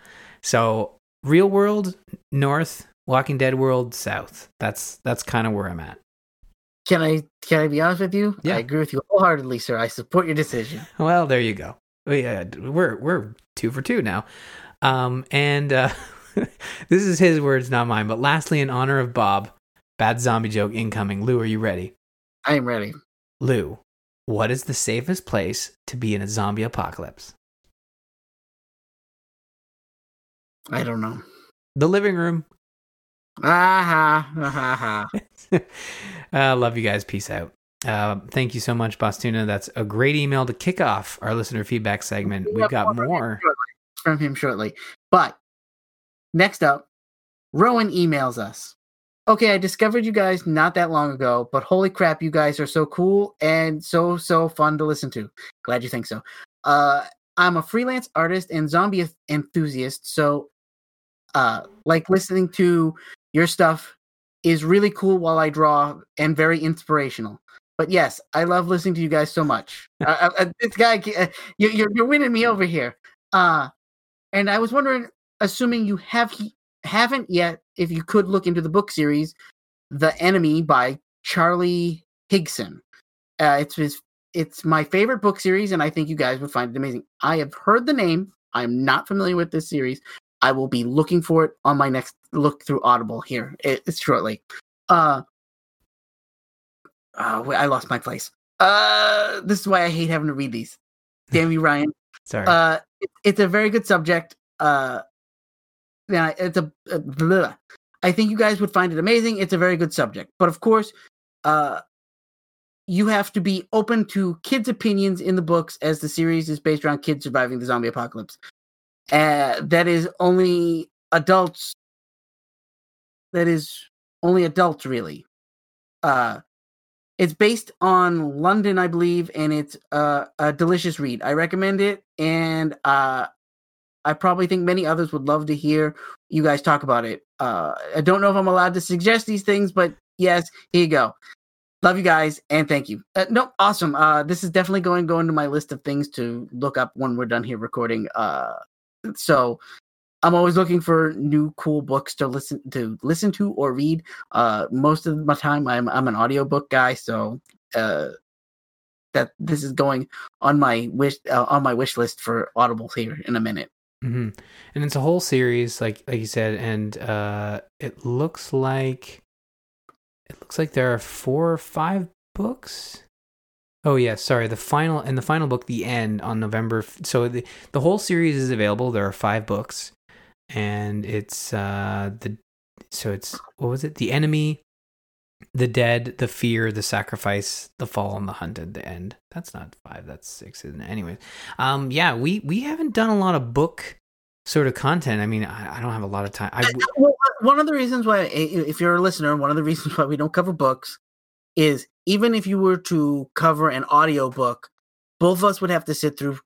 So real world north, Walking Dead world south. That's that's kind of where I'm at. Can I can I be honest with you? Yeah. I agree with you wholeheartedly, sir. I support your decision. Well, there you go. We, uh, we're we're two for two now. Um, and uh, this is his words, not mine. But lastly, in honor of Bob, bad zombie joke incoming. Lou, are you ready? I am ready. Lou, what is the safest place to be in a zombie apocalypse? I don't know. The living room. Ah ha ha ha. uh, love you guys. Peace out. Uh, thank you so much, Bostuna. That's a great email to kick off our listener feedback segment. We've got more. from him shortly. But next up, Rowan emails us. Okay, I discovered you guys not that long ago, but holy crap, you guys are so cool and so so fun to listen to. Glad you think so. Uh, I'm a freelance artist and zombie enthusiast, so uh, like listening to your stuff is really cool while I draw and very inspirational. But yes, I love listening to you guys so much. uh, uh, this guy, uh, you, you're you're winning me over here. Uh, and I was wondering, assuming you have he, haven't yet, if you could look into the book series, "The Enemy" by Charlie Higson. Uh, it's his, it's my favorite book series, and I think you guys would find it amazing. I have heard the name. I'm not familiar with this series. I will be looking for it on my next look through Audible here. It, it's shortly. Uh, uh, I lost my place. Uh, this is why I hate having to read these. Damn you, Ryan. Sorry. Uh, it- it's a very good subject. Uh, yeah, it's a, a blah. I think you guys would find it amazing. It's a very good subject, but of course, uh, you have to be open to kids' opinions in the books, as the series is based around kids surviving the zombie apocalypse. Uh, that is only adults. That is only adults, really. Uh, it's based on London, I believe, and it's uh, a delicious read. I recommend it, and uh, I probably think many others would love to hear you guys talk about it. Uh, I don't know if I'm allowed to suggest these things, but yes, here you go. Love you guys and thank you. Uh, no, awesome. Uh, this is definitely going to go into my list of things to look up when we're done here recording. Uh, so I'm always looking for new cool books to listen to listen to or read. Uh, most of my time I'm I'm an audiobook guy, so uh, that this is going on my wish uh, on my wish list for Audible here in a minute. Hmm And it's a whole series, like like you said, and uh, it looks like it looks like there are four or five books. Oh yeah, sorry. The final and the final book, the end on November. So the the whole series is available. There are five books, and it's uh the so it's what was it? The enemy, the dead, the fear, the sacrifice, the fall, and the hunted. The end. That's not five. That's six. Isn't it? Anyways, um, yeah, we we haven't done a lot of book sort of content. I mean, I, I don't have a lot of time. I Well, one of the reasons why, if you're a listener, one of the reasons why we don't cover books is even if you were to cover an audio book, both of us would have to sit through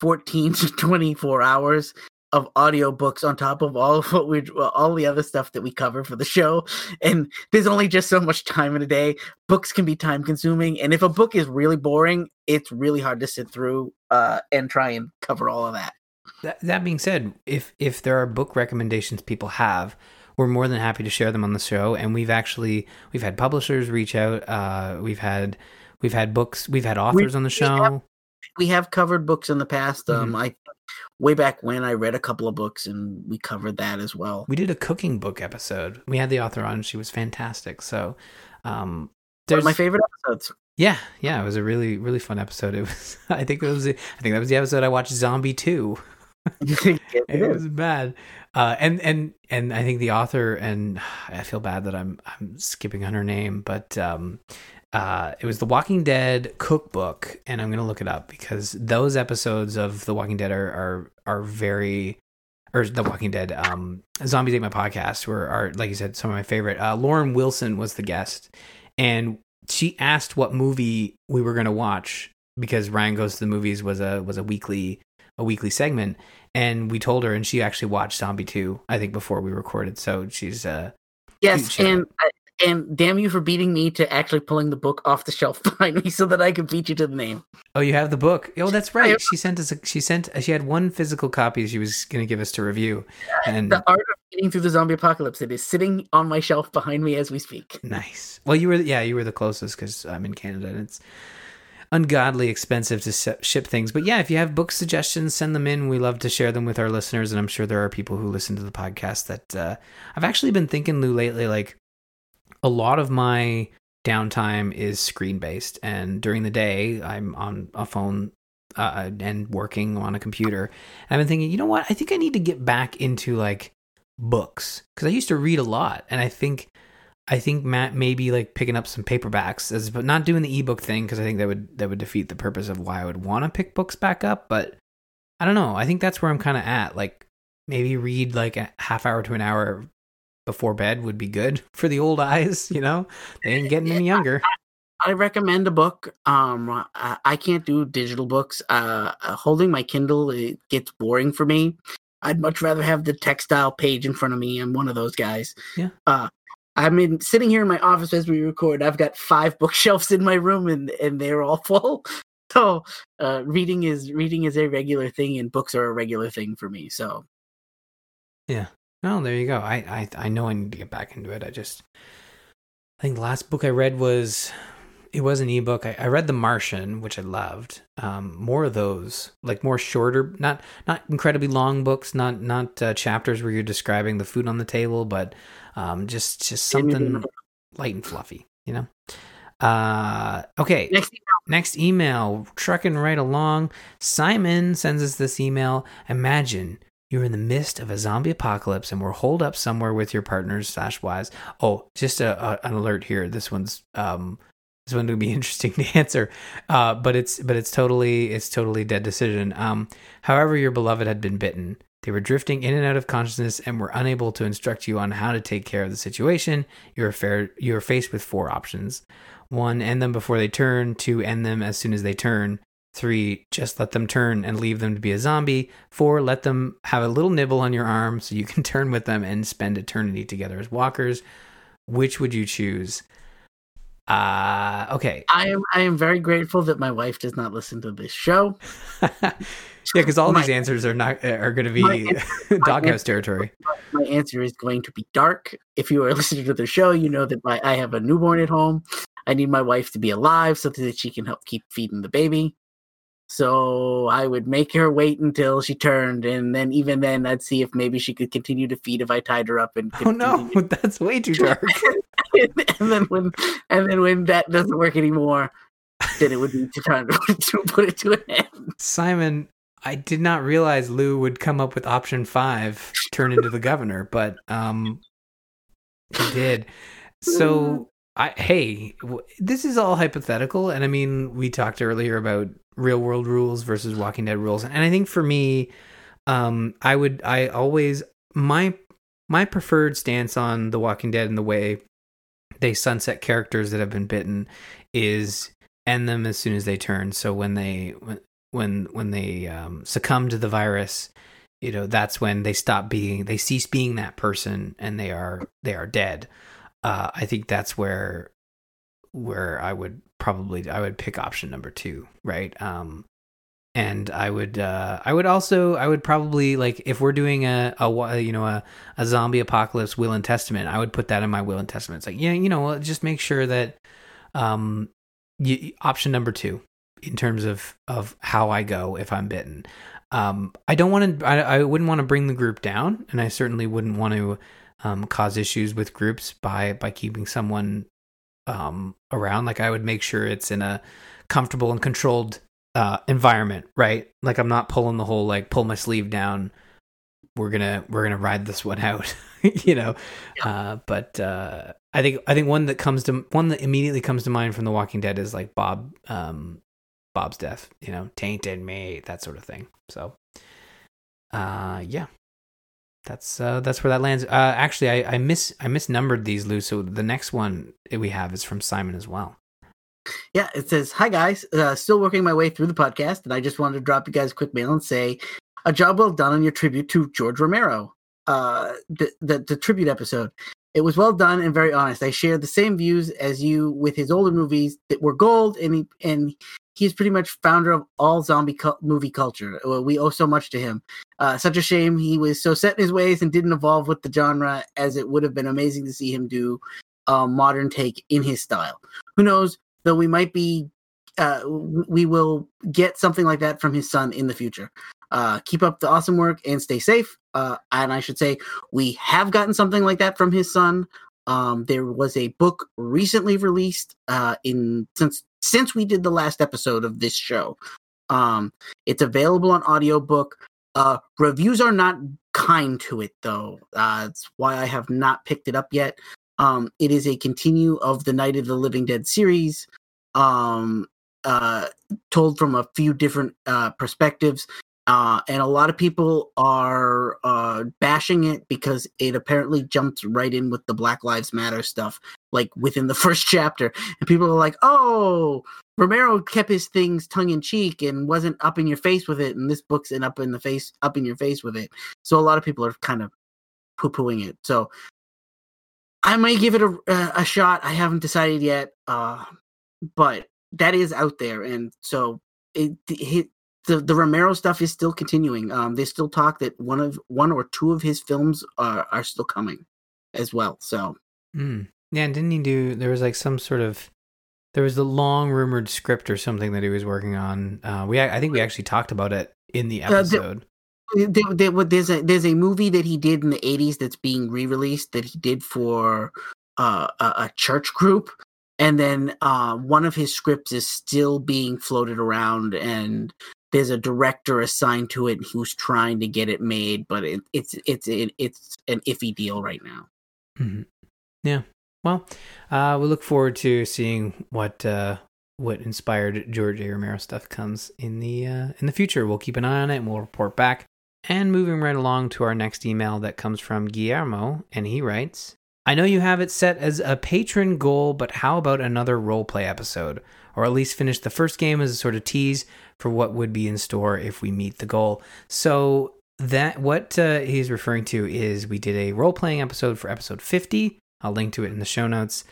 14 to 24 hours of audiobooks on top of all of what we all the other stuff that we cover for the show and there's only just so much time in a day books can be time consuming and if a book is really boring it's really hard to sit through uh and try and cover all of that That, that being said, if if there are book recommendations people have, we're more than happy to share them on the show. And we've actually we've had publishers reach out. Uh, we've had we've had books. We've had authors on the we have- show. we have covered books in the past. Um, Mhm. I way back when I read a couple of books and we covered that as well. We did a cooking book episode. We had the author on. She was fantastic. So, um, One there's of my favorite episodes. yeah, yeah. It was a really really fun episode. It was. I think it was. I think that was the episode I watched Zombie Two. Yes, it it was bad uh and and and i think the author and i feel bad that i'm i'm skipping on her name but um uh it was the walking dead cookbook and i'm gonna look it up because those episodes of the walking dead are are are very or the walking dead um zombies ate my podcast were are like you said some of my favorite. Uh lauren wilson was the guest and she asked what movie we were gonna watch because ryan goes to the movies was a was a weekly a weekly segment and we told her and she actually watched zombie 2 i think before we recorded so she's uh Yes, and and damn you for beating me to actually pulling the book off the shelf behind me so that I could beat you to the name. oh you have the book oh that's right she sent us a, she sent she had one physical copy she was going to give us to review and The art of getting through the zombie apocalypse. It is sitting on my shelf behind me as we speak. nice well you were yeah you were the closest because i'm in canada and it's ungodly expensive to ship things but yeah if you have book suggestions send them in we love to share them with our listeners and i'm sure there are people who listen to the podcast that uh, i've actually been thinking lou lately like a lot of my downtime is screen based and during the day i'm on a phone uh, and working on a computer and i've been thinking you know what? I think i need to get back into like books because i used to read a lot and i think i think matt maybe like picking up some paperbacks as but not doing the ebook thing because i think that would that would defeat the purpose of why i would want to pick books back up but i don't know. I think that's where i'm kind of at like maybe read like a half hour to an hour before bed would be good for the old eyes you know they ain't getting any younger I recommend a book. Um, I, can't do digital books. Uh, uh, holding my Kindle it gets boring for me. I'd much rather have the textile page in front of me. I'm one of those guys. Yeah. Uh, I'm in sitting here in my office as we record. I've got five bookshelves in my room, and and they're all full. So, uh, reading is reading is a regular thing, and books are a regular thing for me. So, Oh, there you go. I, I I know I need to get back into it. I just I think the last book I read was it was an ebook. I, I read The Martian, which I loved. Um, more of those, like more shorter, not not incredibly long books, not not uh, chapters where you're describing the food on the table, but um, just just something light and fluffy, you know. Uh, okay, next Next email, trucking right along. Simon sends us this email. Imagine you're in the midst of a zombie apocalypse and we're holed up somewhere with your partners slash wives. Oh, just a, a, an alert here. This one's um this one would be interesting to answer. Uh, but it's but it's totally it's totally dead decision. Um, however, your beloved had been bitten. They were drifting in and out of consciousness and were unable to instruct you on how to take care of the situation. You are fair, you are faced with four options. One, end them before they turn. Two, end them as soon as they turn. Three, just let them turn and leave them to be a zombie. Four, let them have a little nibble on your arm so you can turn with them and spend eternity together as walkers. Which would you choose? Uh okay. I am I am very grateful that my wife does not listen to this show. yeah, because all My- these answers are not are going to be answer- doghouse territory. My answer is going to be dark. If you are listening to the show, you know that my, I have a newborn at home. I need my wife to be alive so that she can help keep feeding the baby. So I would make her wait until she turned, and then even then, I'd see if maybe she could continue to feed if I tied her up. And Oh no, that's way too dark. and then when and then when that doesn't work anymore, then it would be to try to, put it to an end. Simon, I did not realize Lou would come up with option five, turn into the governor, but um, he did. So, I hey, w- this is all hypothetical, and I mean, we talked earlier about real world rules versus Walking Dead rules, and I think for me, um, I would, I always my my preferred stance on The Walking Dead and the way they sunset characters that have been bitten is end them as soon as they turn. So when they when when they um, succumb to the virus, you know that's when they stop being they cease being that person and they are they are dead. Uh, I think that's where where I would probably I would pick option number two, right? Um, and I would uh, I would also I would probably like if we're doing a, a you know a, a zombie apocalypse will and testament I would put that in my will and testament. It's like yeah you know just make sure that um option number two in terms of of how I go if I'm bitten. Um, I don't want to. I, I wouldn't want to bring the group down, and I certainly wouldn't want to um, cause issues with groups by by keeping someone um, around. Like I would make sure it's in a comfortable and controlled uh, environment, right? Like I'm not pulling the whole like pull my sleeve down. We're gonna we're gonna ride this one out, you know. Uh, but uh, I think I think one that comes to one that immediately comes to mind from The Walking Dead is like Bob um, Bob's death, you know, tainted me, that sort of thing. So, uh, yeah, that's uh, that's where that lands. Uh, actually, I I miss I misnumbered these, Lou. So the next one we have is from Simon as well. Yeah, it says, "Hi guys, uh, still working my way through the podcast, and I just wanted to drop you guys a quick mail and say, a job well done on your tribute to George Romero. Uh, the the, the tribute episode. It was well done and very honest. I shared the same views as you with his older movies that were gold, and he and he's pretty much founder of all zombie cul- movie culture. Uh, We owe so much to him. Uh, such a shame he was so set in his ways and didn't evolve with the genre, as it would have been amazing to see him do a modern take in his style. Who knows? Though we might be, uh, we will get something like that from his son in the future. Uh, keep up the awesome work and stay safe. Uh, and I should say, we have gotten something like that from his son. Um, there was a book recently released uh, in since since we did the last episode of this show. Um, it's available on audiobook. Uh, reviews are not kind to it though. Uh, that's why I have not picked it up yet. Um, it is a continue of the Night of the Living Dead series, um, uh, told from a few different uh, perspectives. Uh, and a lot of people are uh, bashing it because it apparently jumps right in with the Black Lives Matter stuff, like within the first chapter. And people are like, oh, Romero kept his things tongue in cheek and wasn't up in your face with it. And this book's in up in the face, up in your face with it. So a lot of people are kind of poo pooing it. So I might give it a, a, a shot. I haven't decided yet. Uh, but that is out there. And so it, it the the Romero stuff is still continuing. Um, they still talk that one of one or two of his films are are still coming as well. So Mm. Yeah, and didn't he do? There was like some sort of there was the long rumored script or something that he was working on. Uh, we I think we actually talked about it in the Uh, episode. there, there, there's a there's a movie that he did in the 80s that's being re-released that he did for uh, a, a church group and then uh, one of his scripts is still being floated around and there's a director assigned to it who's trying to get it made but it, it's it's it, it's an iffy deal right now Mhm. Yeah. Well, uh, we look forward to seeing what uh, what inspired George A. Romero stuff comes in the uh, in the future. We'll keep an eye on it and we'll report back. And moving right along to our next email that comes from Guillermo, and he writes, I know you have it set as a patron goal, but how about another roleplay episode? Or at least finish the first game as a sort of tease for what would be in store if we meet the goal. So that what uh, he's referring to is we did a role playing episode for episode 50. I'll link to it in the show notes.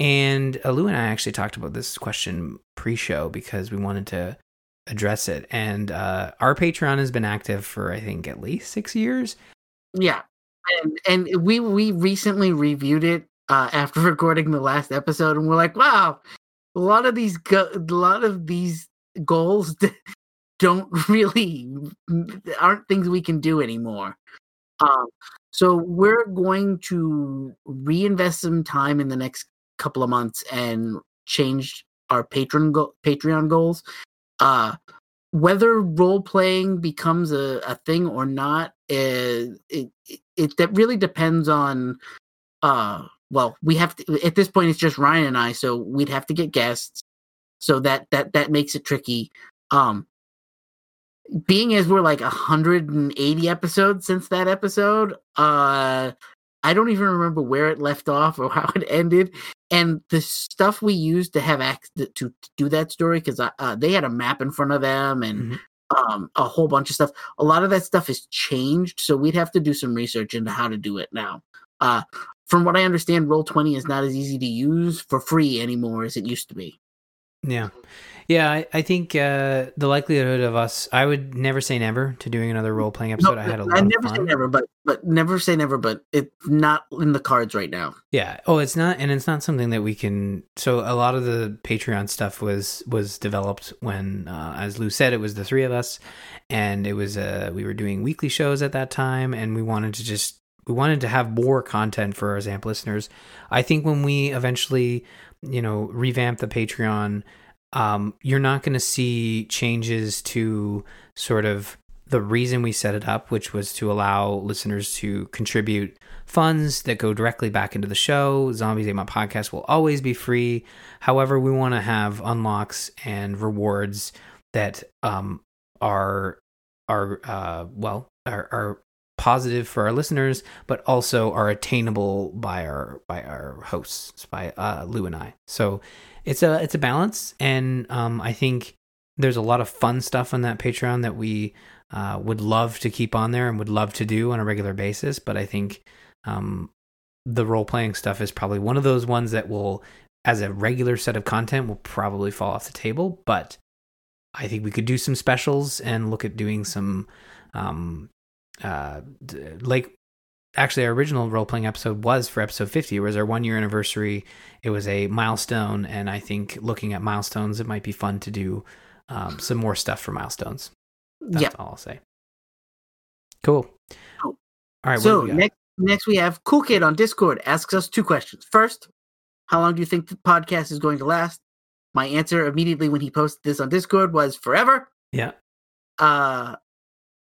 And Lou and I actually talked about this question pre show because we wanted to address it. And uh, our Patreon has been active for, I think, at least six years. Yeah, and and we we recently reviewed it uh, after recording the last episode, and we're like, wow, a lot of these go- a lot of these goals don't really aren't things we can do anymore. Um, so we're going to reinvest some time in the next couple of months and change our patron go- Patreon goals. Uh, whether role playing becomes a, a thing or not, it, it, it that really depends on. Uh, well, we have to at this point. It's just Ryan and I, so we'd have to get guests. So that that that makes it tricky. Um, being as we're like 180 episodes since that episode, uh, I don't even remember where it left off or how it ended. And the stuff we used to have access to, to do that story, because uh, they had a map in front of them and Mhm. Um, a whole bunch of stuff. A lot of that stuff has changed, so we'd have to do some research into how to do it now. Uh, from what I understand, Roll20 is not as easy to use for free anymore as it used to be. Yeah. Yeah, I, I think uh, the likelihood of us, I would never say never to doing another role playing episode. I had a lot I of never say never, but but never say never, but it's not in the cards right now. Yeah. Oh, it's not, and it's not something that we can. So a lot of the Patreon stuff was was developed when, uh, as Lou said, it was the three of us, and it was uh, we were doing weekly shows at that time, and we wanted to just we wanted to have more content for our Zamp listeners. I think when we eventually, you know, revamp the Patreon, um, you're not going to see changes to sort of the reason we set it up, which was to allow listeners to contribute funds that go directly back into the show. Zombies Ate My Podcast will always be free. However, we want to have unlocks and rewards that um, are are uh, well are, are positive for our listeners, but also are attainable by our by our hosts, by uh, Lou and I. So it's a it's a balance, and um, I think there's a lot of fun stuff on that Patreon that we uh, would love to keep on there and would love to do on a regular basis. But I think um, the role playing stuff is probably one of those ones that will, as a regular set of content, will probably fall off the table. But I think we could do some specials and look at doing some, um, uh, like actually our original role playing episode was for episode 50 it was our one year anniversary it was a milestone and i think looking at milestones it might be fun to do um, some more stuff for milestones that's yeah. all i'll say cool all right so what do we got? next next we have Cool Kid on Discord asks us two questions. First, how long do you think the podcast is going to last? My answer immediately when he posted this on Discord was forever. yeah Uh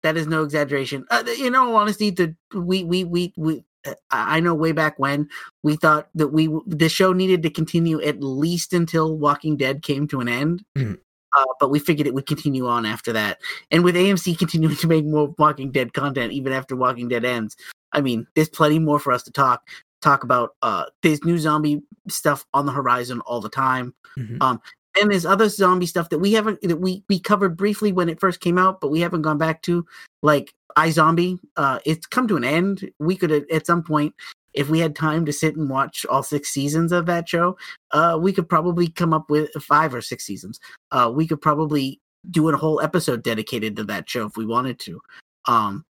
that is no exaggeration. Uh, in all honesty, the we we we we uh, I know way back when we thought that we the show needed to continue at least until Walking Dead came to an end. Mhm. Uh, but we figured it would continue on after that. And with AMC continuing to make more Walking Dead content even after Walking Dead ends, I mean, there's plenty more for us to talk talk about. Uh, there's new zombie stuff on the horizon all the time. Mhm. Um, and there's other zombie stuff that we haven't that we we covered briefly when it first came out, but we haven't gone back to, like iZombie. Uh, it's come to an end. We could at- some point, if we had time to sit and watch all six seasons of that show, uh, we could probably come up with five or six seasons. Uh, we could probably do a whole episode dedicated to that show if we wanted to. Um,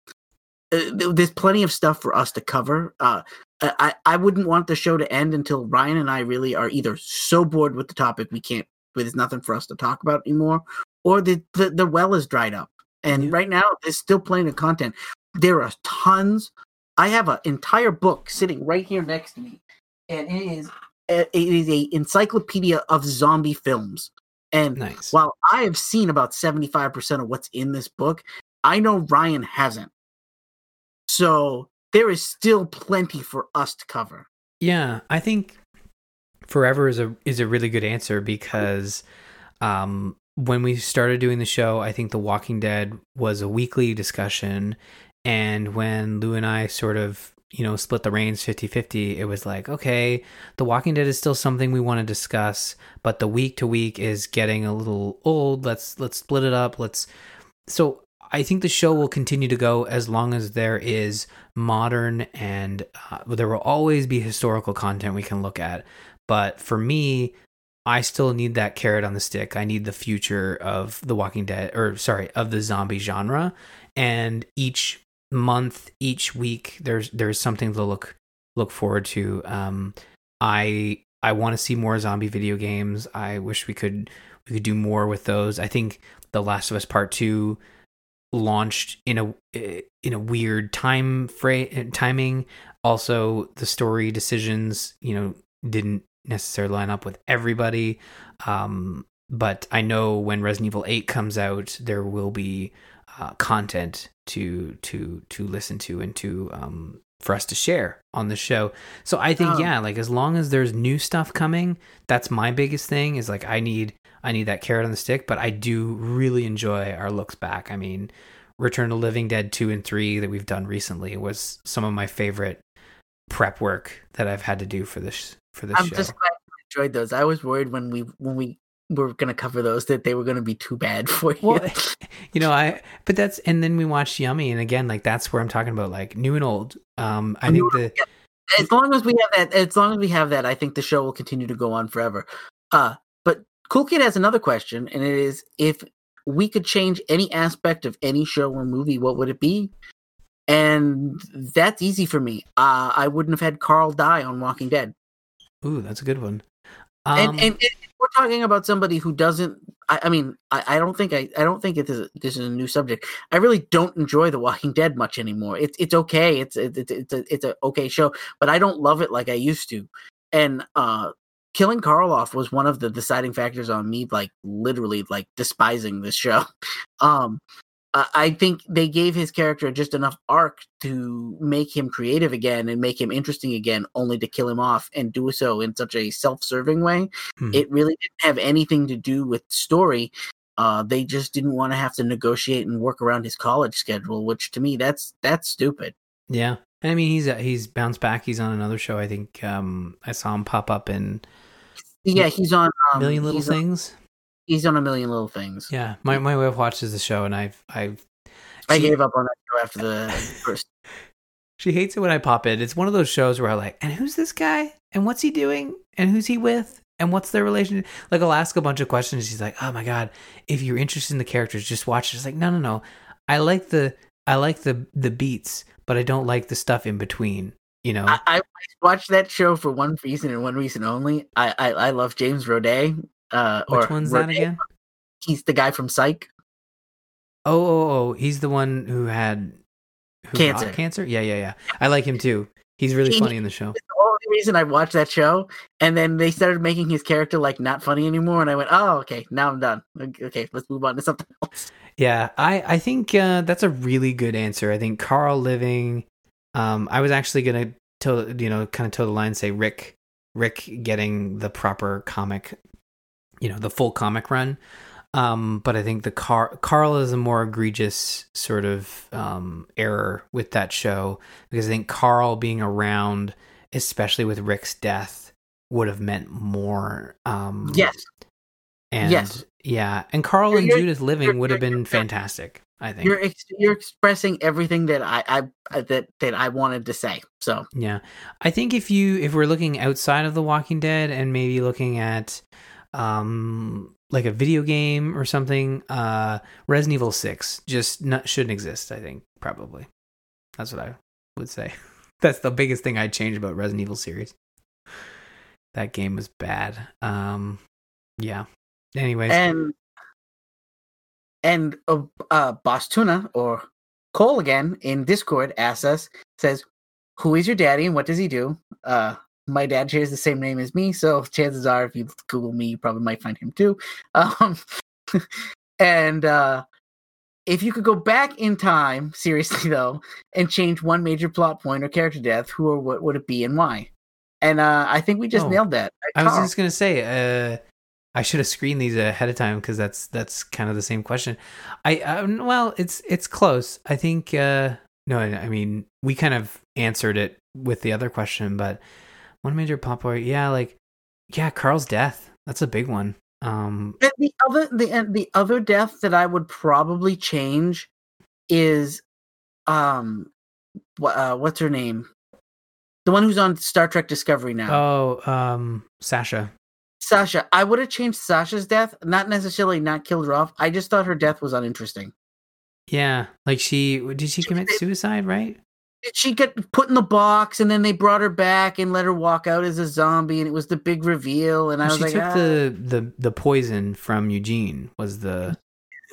uh, there's plenty of stuff for us to cover. Uh, I, I I wouldn't want the show to end until Ryan and I really are either so bored with the topic we can't, there's nothing for us to talk about anymore, or the the, the well is dried up. And Yeah. right now, there's still plenty of content. There are tons. I have an entire book sitting right here next to me, and it is eh, it is a encyclopedia of zombie films. And nice while I have seen about 75% of what's in this book, I know Ryan hasn't. So there is still plenty for us to cover. Yeah, I think forever is a is a really good answer because um, when we started doing the show, I think The Walking Dead was a weekly discussion, and when Lou and I sort of you know, split the reins 50-50, it was like, okay, The Walking Dead is still something we want to discuss, but the week to week is getting a little old. Let's let's split it up. Let's so I think the show will continue to go as long as there is modern and uh, there will always be historical content we can look at. But for me, I still need that carrot on the stick. I need the future of The Walking Dead, or sorry, of the zombie genre. And each month, each week, there's there's something to look look forward to. Um, I I want to see more zombie video games. I wish we could we could do more with those. I think The Last of Us Part Two launched in a in a weird time frame timing. Also, the story decisions, you know, didn't necessarily line up with everybody. Um, but I know when Resident Evil Eight comes out, there will be uh, content to to to listen to and to um, for us to share on the show. So I think Oh. yeah, like as long as there's new stuff coming, that's my biggest thing. Is like I need I need that carrot on the stick. But I do really enjoy our looks back. I mean, Return to Living Dead two and three that we've done recently was some of my favorite prep work that I've had to do for this for this I'm show. just glad you enjoyed those. I was worried when we when we were going to cover those that they were going to be too bad for you. well, you know, I but that's and then we watched Yummy, and again, like that's where I'm talking about, like new and old. Um, I think the as long as we have that, as long as we have that, I think the show will continue to go on forever. Uh, but Cool Kid has another question, and it is if we could change any aspect of any show or movie, what would it be? And that's easy for me. Uh, I wouldn't have had Carl die on Walking Dead. Ooh, that's a good one. Um, and, and, and we're talking about somebody who doesn't. I, I mean, I, I don't think I, I don't think it is, this is a new subject. I really don't enjoy The Walking Dead much anymore. It's it's okay. It's it's it's it's a, it's a okay show, but I don't love it like I used to. And uh, killing Carl off was one of the deciding factors on me, like literally, like despising this show. Um, I I think they gave his character just enough arc to make him creative again and make him interesting again, only to kill him off and do so in such a self-serving way. Hmm. It really didn't have anything to do with story. Uh, they just didn't want to have to negotiate and work around his college schedule, which to me that's that's stupid. yeah, I mean he's uh, he's bounced back. He's on another show. I think um, I saw him pop up in Yeah, he's on um, Million Little he's on- Things. He's done a million little things. Yeah, my my wife watches the show, and I've I've I she- gave up on that show after the first. She hates it when I pop in. It's one of those shows where I like, and who's this guy? And what's he doing? And who's he with? And what's their relationship? Like, I'll ask a bunch of questions. She's like, oh my God, if you're interested in the characters, just watch it. It's like, no, no, no. I like the, I like the, the beats, but I don't like the stuff in between, you know? I, I watched that show for one reason and one reason only. I I, I love James Roday. Uh, Which one's that again? He's the guy from Psych. Oh, oh, oh, he's the one who had who Cancer. Cancer? Yeah, yeah, yeah. I like him too. He's really He- funny in the show. It's the only reason I watched that show. And then they started making his character like not funny anymore, and I went, "Oh, okay, now I'm done. Okay, Okay, let's move on to something else." Yeah, I I think uh, that's a really good answer. I think Carl living. Um, I was actually gonna toe you know kind of toe the line say Rick Rick getting the proper comic, you know, the full comic run. Um, but I think the Car- Carl is a more egregious sort of um, error with that show because I think Carl being around, especially with Rick's death, would have meant more. Um, Yes, and yes. yeah, and Carl You're- and Judith living would have been fantastic. I think. you're ex- you're expressing everything that I, I I that that I wanted to say. So Yeah. I think if you if we're looking outside of The Walking Dead and maybe looking at um like a video game or something, uh Resident Evil 6 just not, shouldn't exist, I think, probably. That's what I would say. That's the biggest thing I'd change about Resident Evil series. That game was bad. Um yeah. Anyways, and and uh, uh boss tuna or cole again in discord asks us says who is your daddy and what does he do uh my dad shares the same name as me so chances are if you google me you probably might find him too. Um and uh if you could go back in time seriously though and change one major plot point or character death who or what would it be and why? And uh i think we just Oh, nailed that. I was just gonna say, uh, I should have screened these ahead of time because that's that's kind of the same question. I um, well, it's it's close. I think uh, no, I I mean we kind of answered it with the other question, but one major plot point, yeah, like yeah, Carl's death. That's a big one. Um, And the other the and the other death that I would probably change is um wha- uh, what's her name? The one who's on Star Trek Discovery now. oh, um, Sasha. Sasha. I would have changed Sasha's death, not necessarily not killed her off. I just thought her death was uninteresting. Yeah, like she did she commit suicide, right? She got put in the box and then they brought her back and let her walk out as a zombie and it was the big reveal and I was she like took "Ah." the the the poison from Eugene. Was the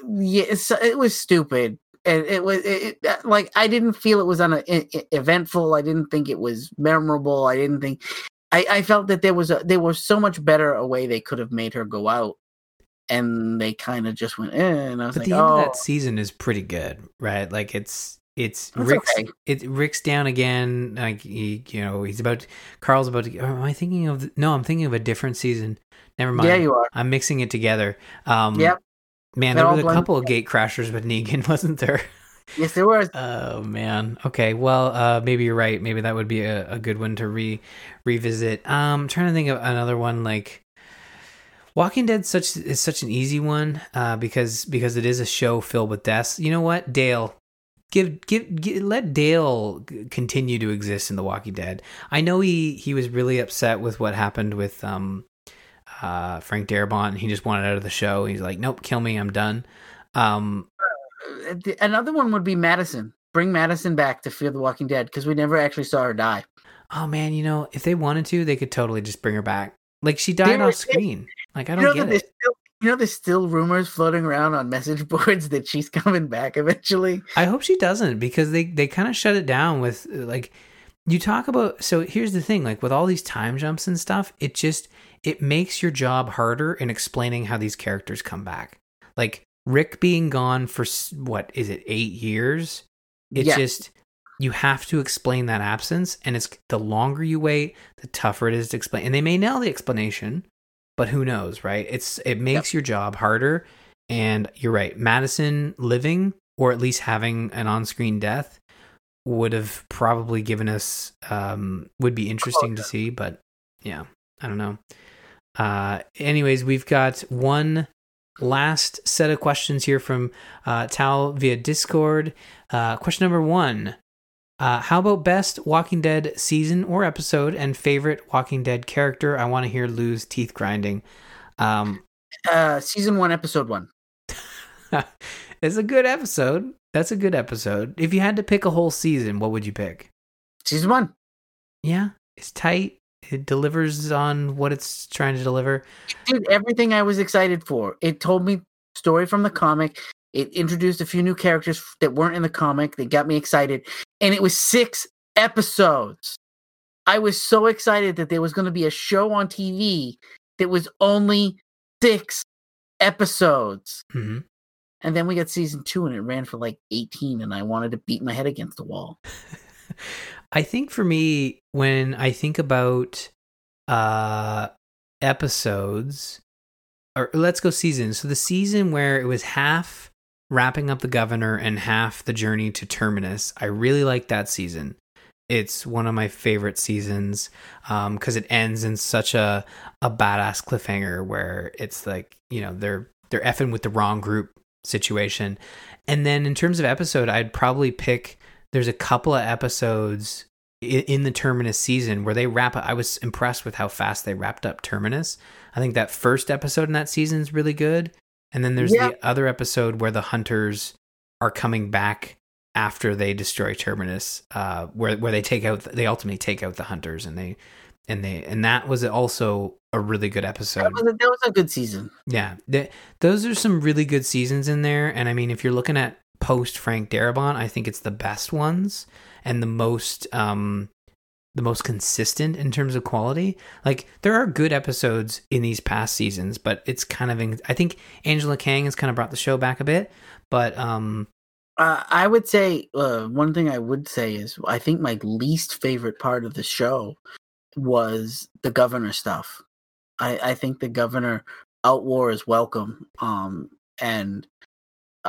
yeah, it's, it was stupid, and it was it, it, uh, like I didn't feel it was on a, e- eventful. I didn't think it was memorable. I didn't think. I, I felt that there was a there was so much better a way they could have made her go out, and they kind of just went. Eh, and I was but like, the end oh, of that season is pretty good, right? Like it's it's It's Rick's okay. it Rick's down again. Like he, you know, he's about Carl's about to. Am I thinking of? the- No, I'm thinking of a different season. Never mind. yeah, you are. I'm mixing it together. Um, Yep. Man, They're there was a couple of gate crashers with Negan, wasn't there? Yes, there was. Oh man. Okay. Well, uh, maybe you're right. Maybe that would be a, a good one to re revisit. Um, trying to think of another one like Walking Dead. Such is such an easy one uh, because because it is a show filled with deaths. You know what, Dale. Give, give, give, let Dale continue to exist in The Walking Dead. I know he, he was really upset with what happened with um, uh, Frank Darabont. He just wanted out of the show. He's like, nope, kill me, I'm done. Um, Uh, Another one would be Madison. Bring Madison back to Fear the Walking Dead because we never actually saw her die. Oh man, you know, if they wanted to, they could totally just bring her back. Like she died off screen. Like I don't know, that get it. still, you know, there's still rumors floating around on message boards that she's coming back eventually. I hope she doesn't because they they kind of shut it down with like you talk about. So here's the thing, like with all these time jumps and stuff, it just it makes your job harder in explaining how these characters come back. Like Rick being gone for what is it eight years? It's Yeah. just you have to explain that absence, and it's the longer you wait, the tougher it is to explain. And they may nail the explanation, but who knows, right? It's it makes your job harder. And you're right, Madison living or at least having an on-screen death would have probably given us um would be interesting to see, but yeah, I don't know. Uh anyways, we've got one last set of questions here from uh Tal via Discord. Uh question number 1. Uh, how about best Walking Dead season or episode and favorite Walking Dead character? I want to hear Lou's teeth grinding. Um, Uh, season one, episode one. it's a good episode. That's a good episode. If you had to pick a whole season, what would you pick? Season one. Yeah, it's tight. It delivers on what it's trying to deliver. did everything I was excited for. It told me story from the comic. It introduced a few new characters that weren't in the comic. They got me excited, and it was six episodes. I was so excited that there was going to be a show on TV that was only six episodes. hmm And then we got season two, and it ran for like eighteen, and I wanted to beat my head against the wall. I think for me, when I think about uh episodes, or let's go seasons. So the season where it was half wrapping up the governor and half the journey to terminus, I really like that season. It's one of my favorite seasons um, because it ends in such a a badass cliffhanger where it's like you know they're they're effing with the wrong group situation. And then in terms of episode, I'd probably pick. There's a couple of episodes in the Terminus season where they wrap up. I was impressed with how fast they wrapped up Terminus. I think that first episode in that season is really good. And then there's Yeah. the other episode where the hunters are coming back after they destroy Terminus, uh, where where they take out they ultimately take out the hunters and they and they and that was also a really good episode. That was a, that was a good season. Yeah, th- those are some really good seasons in there. And I mean, if you're looking at post Frank Darabont, I think it's the best ones and the most um the most consistent in terms of quality. Like there are good episodes in these past seasons, but it's kind of in, I think Angela Kang has kind of brought the show back a bit, but um Uh, I would say uh, one thing I would say is I think my least favorite part of the show was the governor stuff. I, I think the governor out war is welcome. Um, and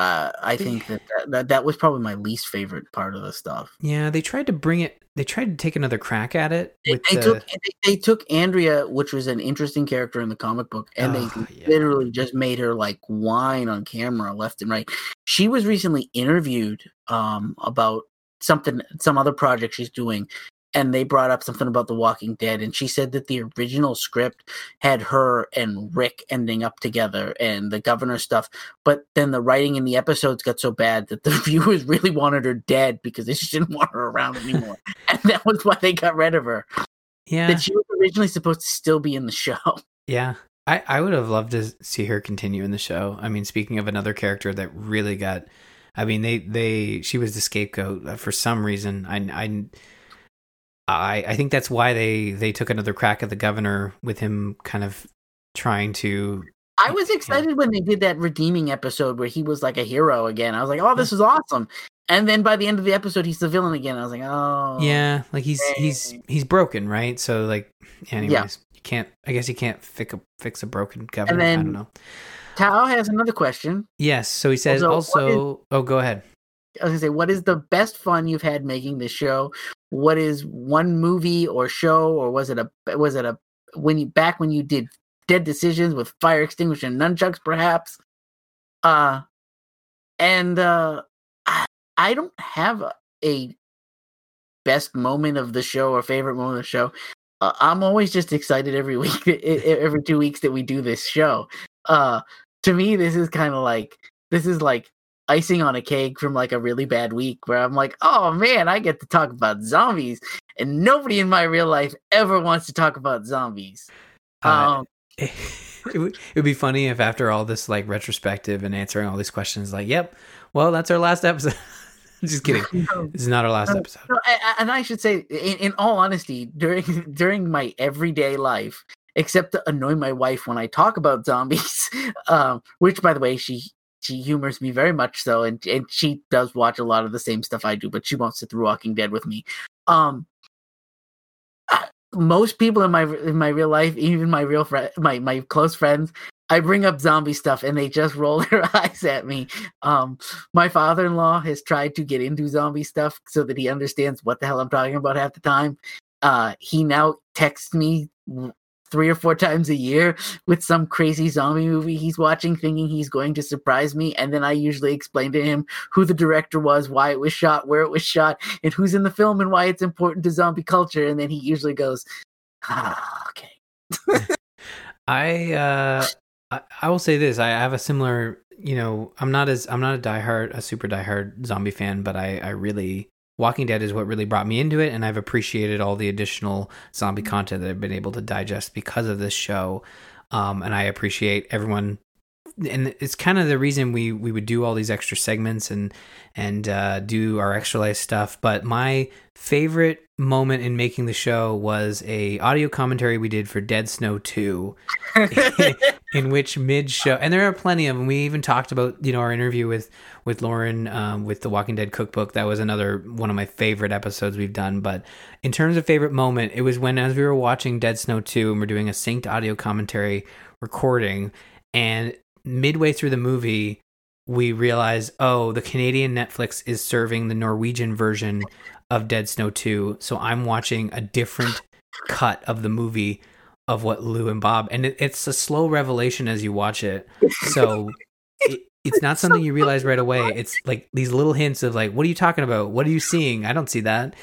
uh, I think that, that that was probably my least favorite part of the stuff. Yeah, they tried to bring it. They tried to take another crack at it. They, With they the, took they, they took Andrea, which was an interesting character in the comic book, and Oh, they yeah. literally just made her like whine on camera left and right. She was recently interviewed um, about something, some other project she's doing, and they brought up something about The Walking Dead, and she said that the original script had her and Rick ending up together and the governor stuff, but then the writing in the episodes got so bad that the viewers really wanted her dead because they just didn't want her around anymore, and that was why they got rid of her yeah, that she was originally supposed to still be in the show. yeah. I, I would have loved to see her continue in the show. I mean, speaking of another character that really got, I mean, they they she was the scapegoat uh, for some reason. I I I, I think that's why they they took another crack at the governor with him kind of trying to I was excited when they did that redeeming episode where he was like a hero again. I was like, "Oh, this is awesome!" And then by the end of the episode, he's the villain again. I was like, "Oh, Yeah, like he's he's dang. he's broken, right? So like, anyways, you can't. I guess you can't fix a fix a broken governor. I then- don't know. Tao has another question. Yes. So he says Also, also. oh, go ahead. I was gonna say, what is the best fun you've had making this show? What is one movie or show, or was it a was it a when you back when you did Dead Decisions with fire extinguisher and nunchucks, perhaps? Uh, and uh, I, I don't have a, a best moment of the show or favorite moment of the show. Uh, I'm always just excited every week, every two weeks that we do this show. Uh, to me, this is kind of like this is like icing on a cake from like a really bad week where I'm like, oh man, I get to talk about zombies, and nobody in my real life ever wants to talk about zombies. Uh, Um, it would it would be funny if after all this like retrospective and answering all these questions, like, yep, well, that's our last episode. Just kidding. This is not our last Uh, episode. No, and I should say, in, in all honesty, during during my everyday life, except to annoy my wife when I talk about zombies, um, which by the way, she she humors me very much so, and and she does watch a lot of the same stuff I do, but she won't sit through Walking Dead with me. Um, most people in my in my real life, even my real friend, my my close friends, I bring up zombie stuff and they just roll their eyes at me. Um, my father-in-law has tried to get into zombie stuff so that he understands what the hell I'm talking about half the time. Uh, he now texts me three or four times a year with some crazy zombie movie he's watching, thinking he's going to surprise me, and then I usually explain to him who the director was, why it was shot, where it was shot, and who's in the film, and why it's important to zombie culture. And then he usually goes, "Ah, okay." I uh I, I will say this. I have a similar you know, I'm not as I'm not a diehard a super diehard zombie fan, but I, I really Walking Dead is what really brought me into it and I've appreciated all the additional zombie content that I've been able to digest because of this show. Um and I appreciate everyone and it's kind of the reason we we would do all these extra segments and and uh, do our extra life stuff. But my favorite moment in making the show was a audio commentary we did for Dead Snow Two, in which mid show, and there are plenty of them. We even talked about you know our interview with with Lauren um, with the Walking Dead cookbook. That was another one of my favorite episodes we've done. But in terms of favorite moment, it was when as we were watching Dead Snow Two and we're doing a synced audio commentary recording, and midway through the movie we realize oh the canadian netflix is serving the norwegian version of dead snow 2 so i'm watching a different cut of the movie of what lou and bob and it, it's a slow revelation as you watch it. So it, it's not something you realize right away. it's like these little hints of like what are you talking about? What are you seeing? I don't see that.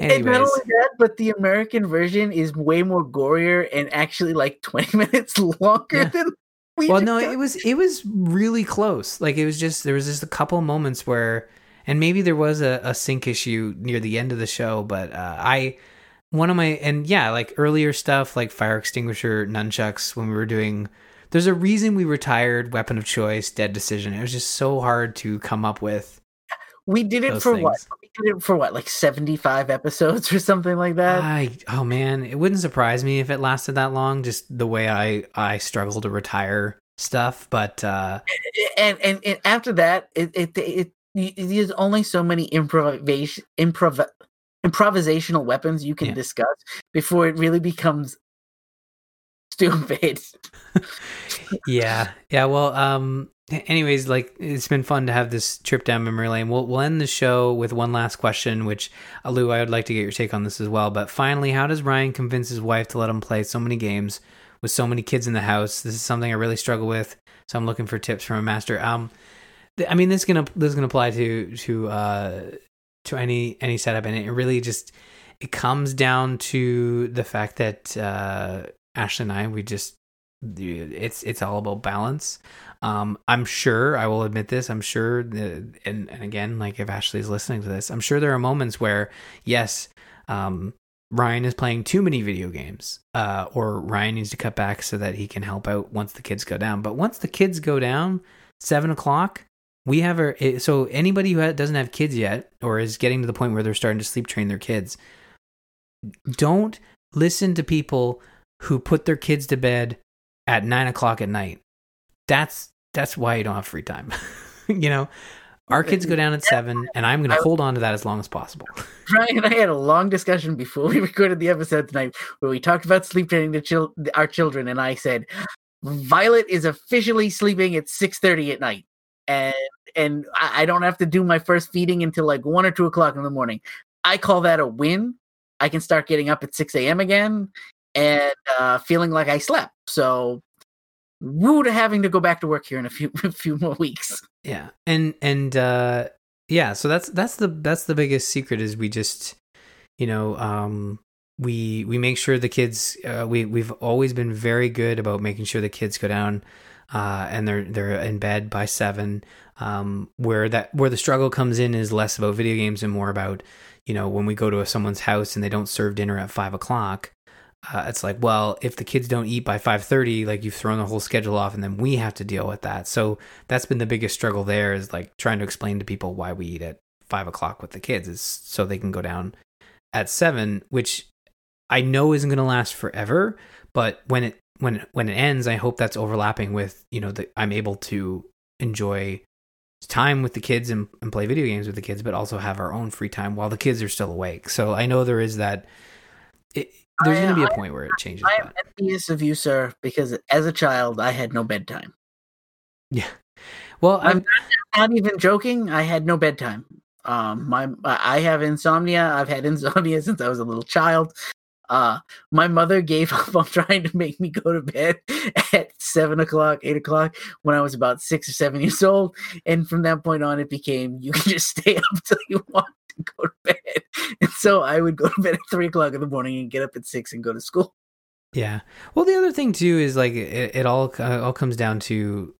And not only that, but the American version is way more gorier and actually like 20 minutes longer Yeah. than we well no got. it was it was really close. Like it was just there was just a couple moments where and maybe there was a, a sync issue near the end of the show but uh, i one of my and yeah like earlier stuff like fire extinguisher nunchucks when we were doing there's a reason we retired weapon of choice dead decision it was just so hard to come up with we did it for what? We did it for what, like 75 episodes or something like that? I oh man, it wouldn't surprise me if it lasted that long. Just the way I I struggle to retire stuff, but uh and, and and after that, it, it, it there's only so many improvisation improv improvisational weapons you can Yeah. discuss before it really becomes stupid. yeah, yeah. Well, um, anyways, like it's been fun to have this trip down memory lane. We'll we'll end the show with one last question, which Lou, I would like to get your take on this as well. But finally, how does Ryan convince his wife to let him play so many games with so many kids in the house? This is something I really struggle with, so I'm looking for tips from a master. Um, I mean, this is gonna this is gonna apply to to uh to any any setup, and it really just it comes down to the fact that uh Ashley and I we just it's it's all about balance. Um, I'm sure I will admit this. I'm sure, that, and and again, like if Ashley's listening to this, I'm sure there are moments where yes, um, Ryan is playing too many video games, uh, or Ryan needs to cut back so that he can help out once the kids go down. But once the kids go down, seven o'clock, we have a so anybody who doesn't have kids yet or is getting to the point where they're starting to sleep train their kids, don't listen to people who put their kids to bed at nine o'clock at night. That's that's why you don't have free time. you know, our kids go down at seven, and I'm going to hold on to that as long as possible. Ryan and I had a long discussion before we recorded the episode tonight, where we talked about sleep training the chil- our children, and I said Violet is officially sleeping at six thirty at night, and and I, I don't have to do my first feeding until like one or two o'clock in the morning. I call that a win. I can start getting up at six a.m. again, and uh, feeling like I slept. So woo to having to go back to work here in a few a few more weeks. Yeah, and and uh, yeah, so that's that's the that's the biggest secret is we just you know um, we we make sure the kids uh, we we've always been very good about making sure the kids go down uh, and they're they're in bed by seven. Um, where that where the struggle comes in is less about video games and more about you know when we go to someone's house and they don't serve dinner at five o'clock uh, it's like well if the kids don't eat by 5.30 like you've thrown the whole schedule off and then we have to deal with that so that's been the biggest struggle there is like trying to explain to people why we eat at 5 o'clock with the kids is so they can go down at 7 which i know isn't going to last forever but when it when when it ends i hope that's overlapping with you know that i'm able to enjoy time with the kids and, and play video games with the kids but also have our own free time while the kids are still awake so i know there is that it, there's going to be a point where it changes. I am envious of you, sir, because as a child, I had no bedtime. Yeah. Well, I'm, I'm not, not, even joking. I had no bedtime. Um, my I have insomnia. I've had insomnia since I was a little child. Uh, my mother gave up on trying to make me go to bed at seven o'clock, eight o'clock when I was about six or seven years old. And from that point on, it became you can just stay up till you want to go to bed. And so I would go to bed at three o'clock in the morning and get up at six and go to school. Yeah. Well, the other thing too is like it, it all uh, all comes down to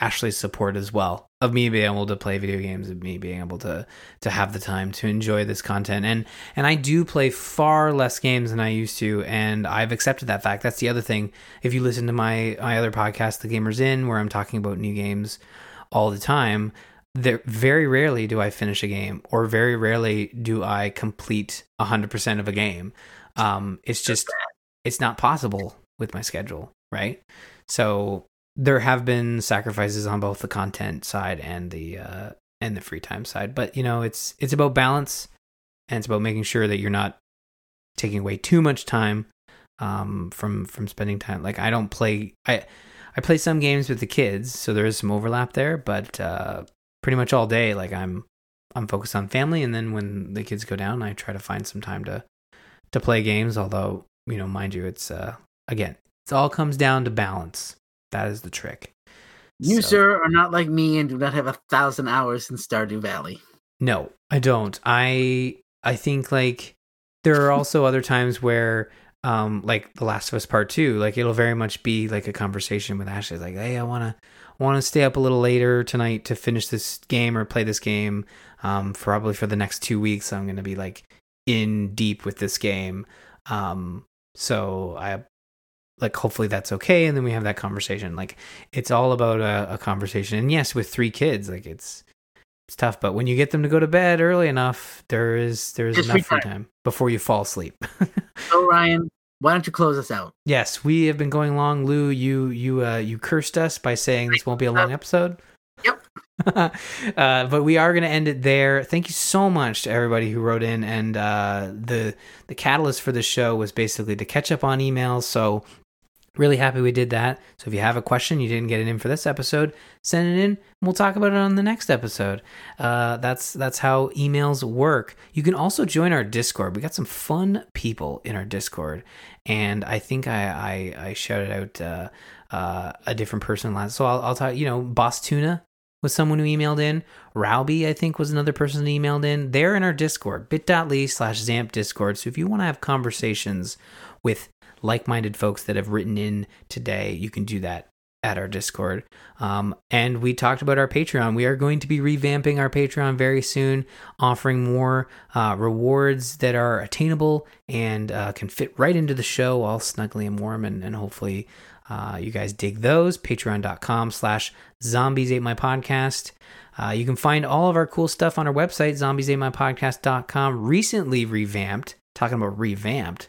Ashley's support as well of me being able to play video games of me being able to to have the time to enjoy this content. And and I do play far less games than I used to and I've accepted that fact. That's the other thing. If you listen to my my other podcast the gamers in where I'm talking about new games all the time there very rarely do I finish a game or very rarely do I complete 100% of a game. Um it's just it's not possible with my schedule right? So there have been sacrifices on both the content side and the uh and the free time side but you know it's it's about balance and it's about making sure that you're not taking away too much time um from from spending time. Like i don't play i i play some games with the kids so there is some overlap there but uh pretty much all day like i'm i'm focused on family and then when the kids go down i try to find some time to to play games although you know mind you it's uh again it all comes down to balance that is the trick. You, so, sir, are not like me and do not have a thousand hours in Stardew Valley. No, I don't. I I think like there are also other times where um like The Last of Us Part 2, like it'll very much be like a conversation with Ashley like, "Hey, I want to want to stay up a little later tonight to finish this game or play this game um probably for the next 2 weeks. I'm going to be like in deep with this game." Um so I like hopefully that's okay and then we have that conversation. Like it's all about a, a conversation. And yes with three kids like it's it's tough but when you get them to go to bed early enough there is there's Just enough free time. time before you fall asleep. So ryan why don't you close us out? Yes we have been going long. Lou you you uh you cursed us by saying this won't be a long episode. Yep. Uh, but we are going to end it there. Thank you so much to everybody who wrote in, and uh, the the catalyst for the show was basically to catch up on emails. So Really happy we did that. So if you have a question, you didn't get it in for this episode, send it in. And we'll talk about it on the next episode. Uh, that's that's how emails work. You can also join our Discord. We got some fun people in our Discord, and I think I I, I shouted out uh, uh, a different person last. So I'll, I'll talk. You know, Boss Tuna was someone who emailed in. Rowby, I think, was another person who emailed in. They're in our Discord, bit.ly slash Zamp Discord. So if you want to have conversations with like minded folks that have written in today, you can do that at our Discord. Um, and we talked about our Patreon. We are going to be revamping our Patreon very soon, offering more uh, rewards that are attainable and uh, can fit right into the show, all snugly and warm, and, and hopefully. Uh, you guys dig those patreon.com slash zombies ate my podcast uh, you can find all of our cool stuff on our website zombies ate my podcast.com recently revamped talking about revamped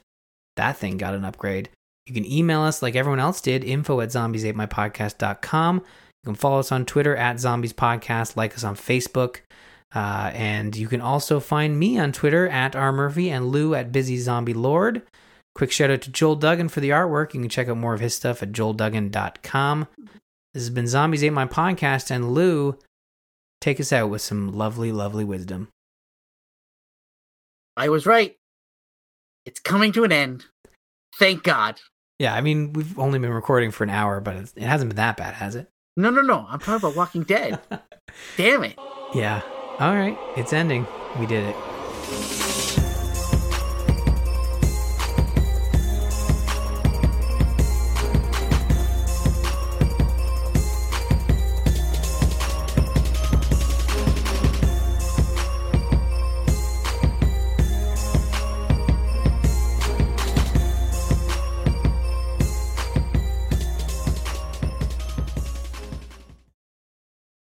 that thing got an upgrade. You can email us like everyone else did, info at zombies8mypodcast.com. You can follow us on Twitter at Zombies Podcast, like us on Facebook. Uh, and you can also find me on Twitter at R. Murphy and Lou at Busy Zombie Lord. Quick shout out to Joel Duggan for the artwork. You can check out more of his stuff at joelduggan.com. This has been Zombies Ate My Podcast, and Lou, take us out with some lovely, lovely wisdom. I was right. It's coming to an end. Thank God. Yeah, I mean, we've only been recording for an hour, but it hasn't been that bad, has it? No, no, no. I'm talking about Walking Dead. Damn it. Yeah. All right. It's ending. We did it.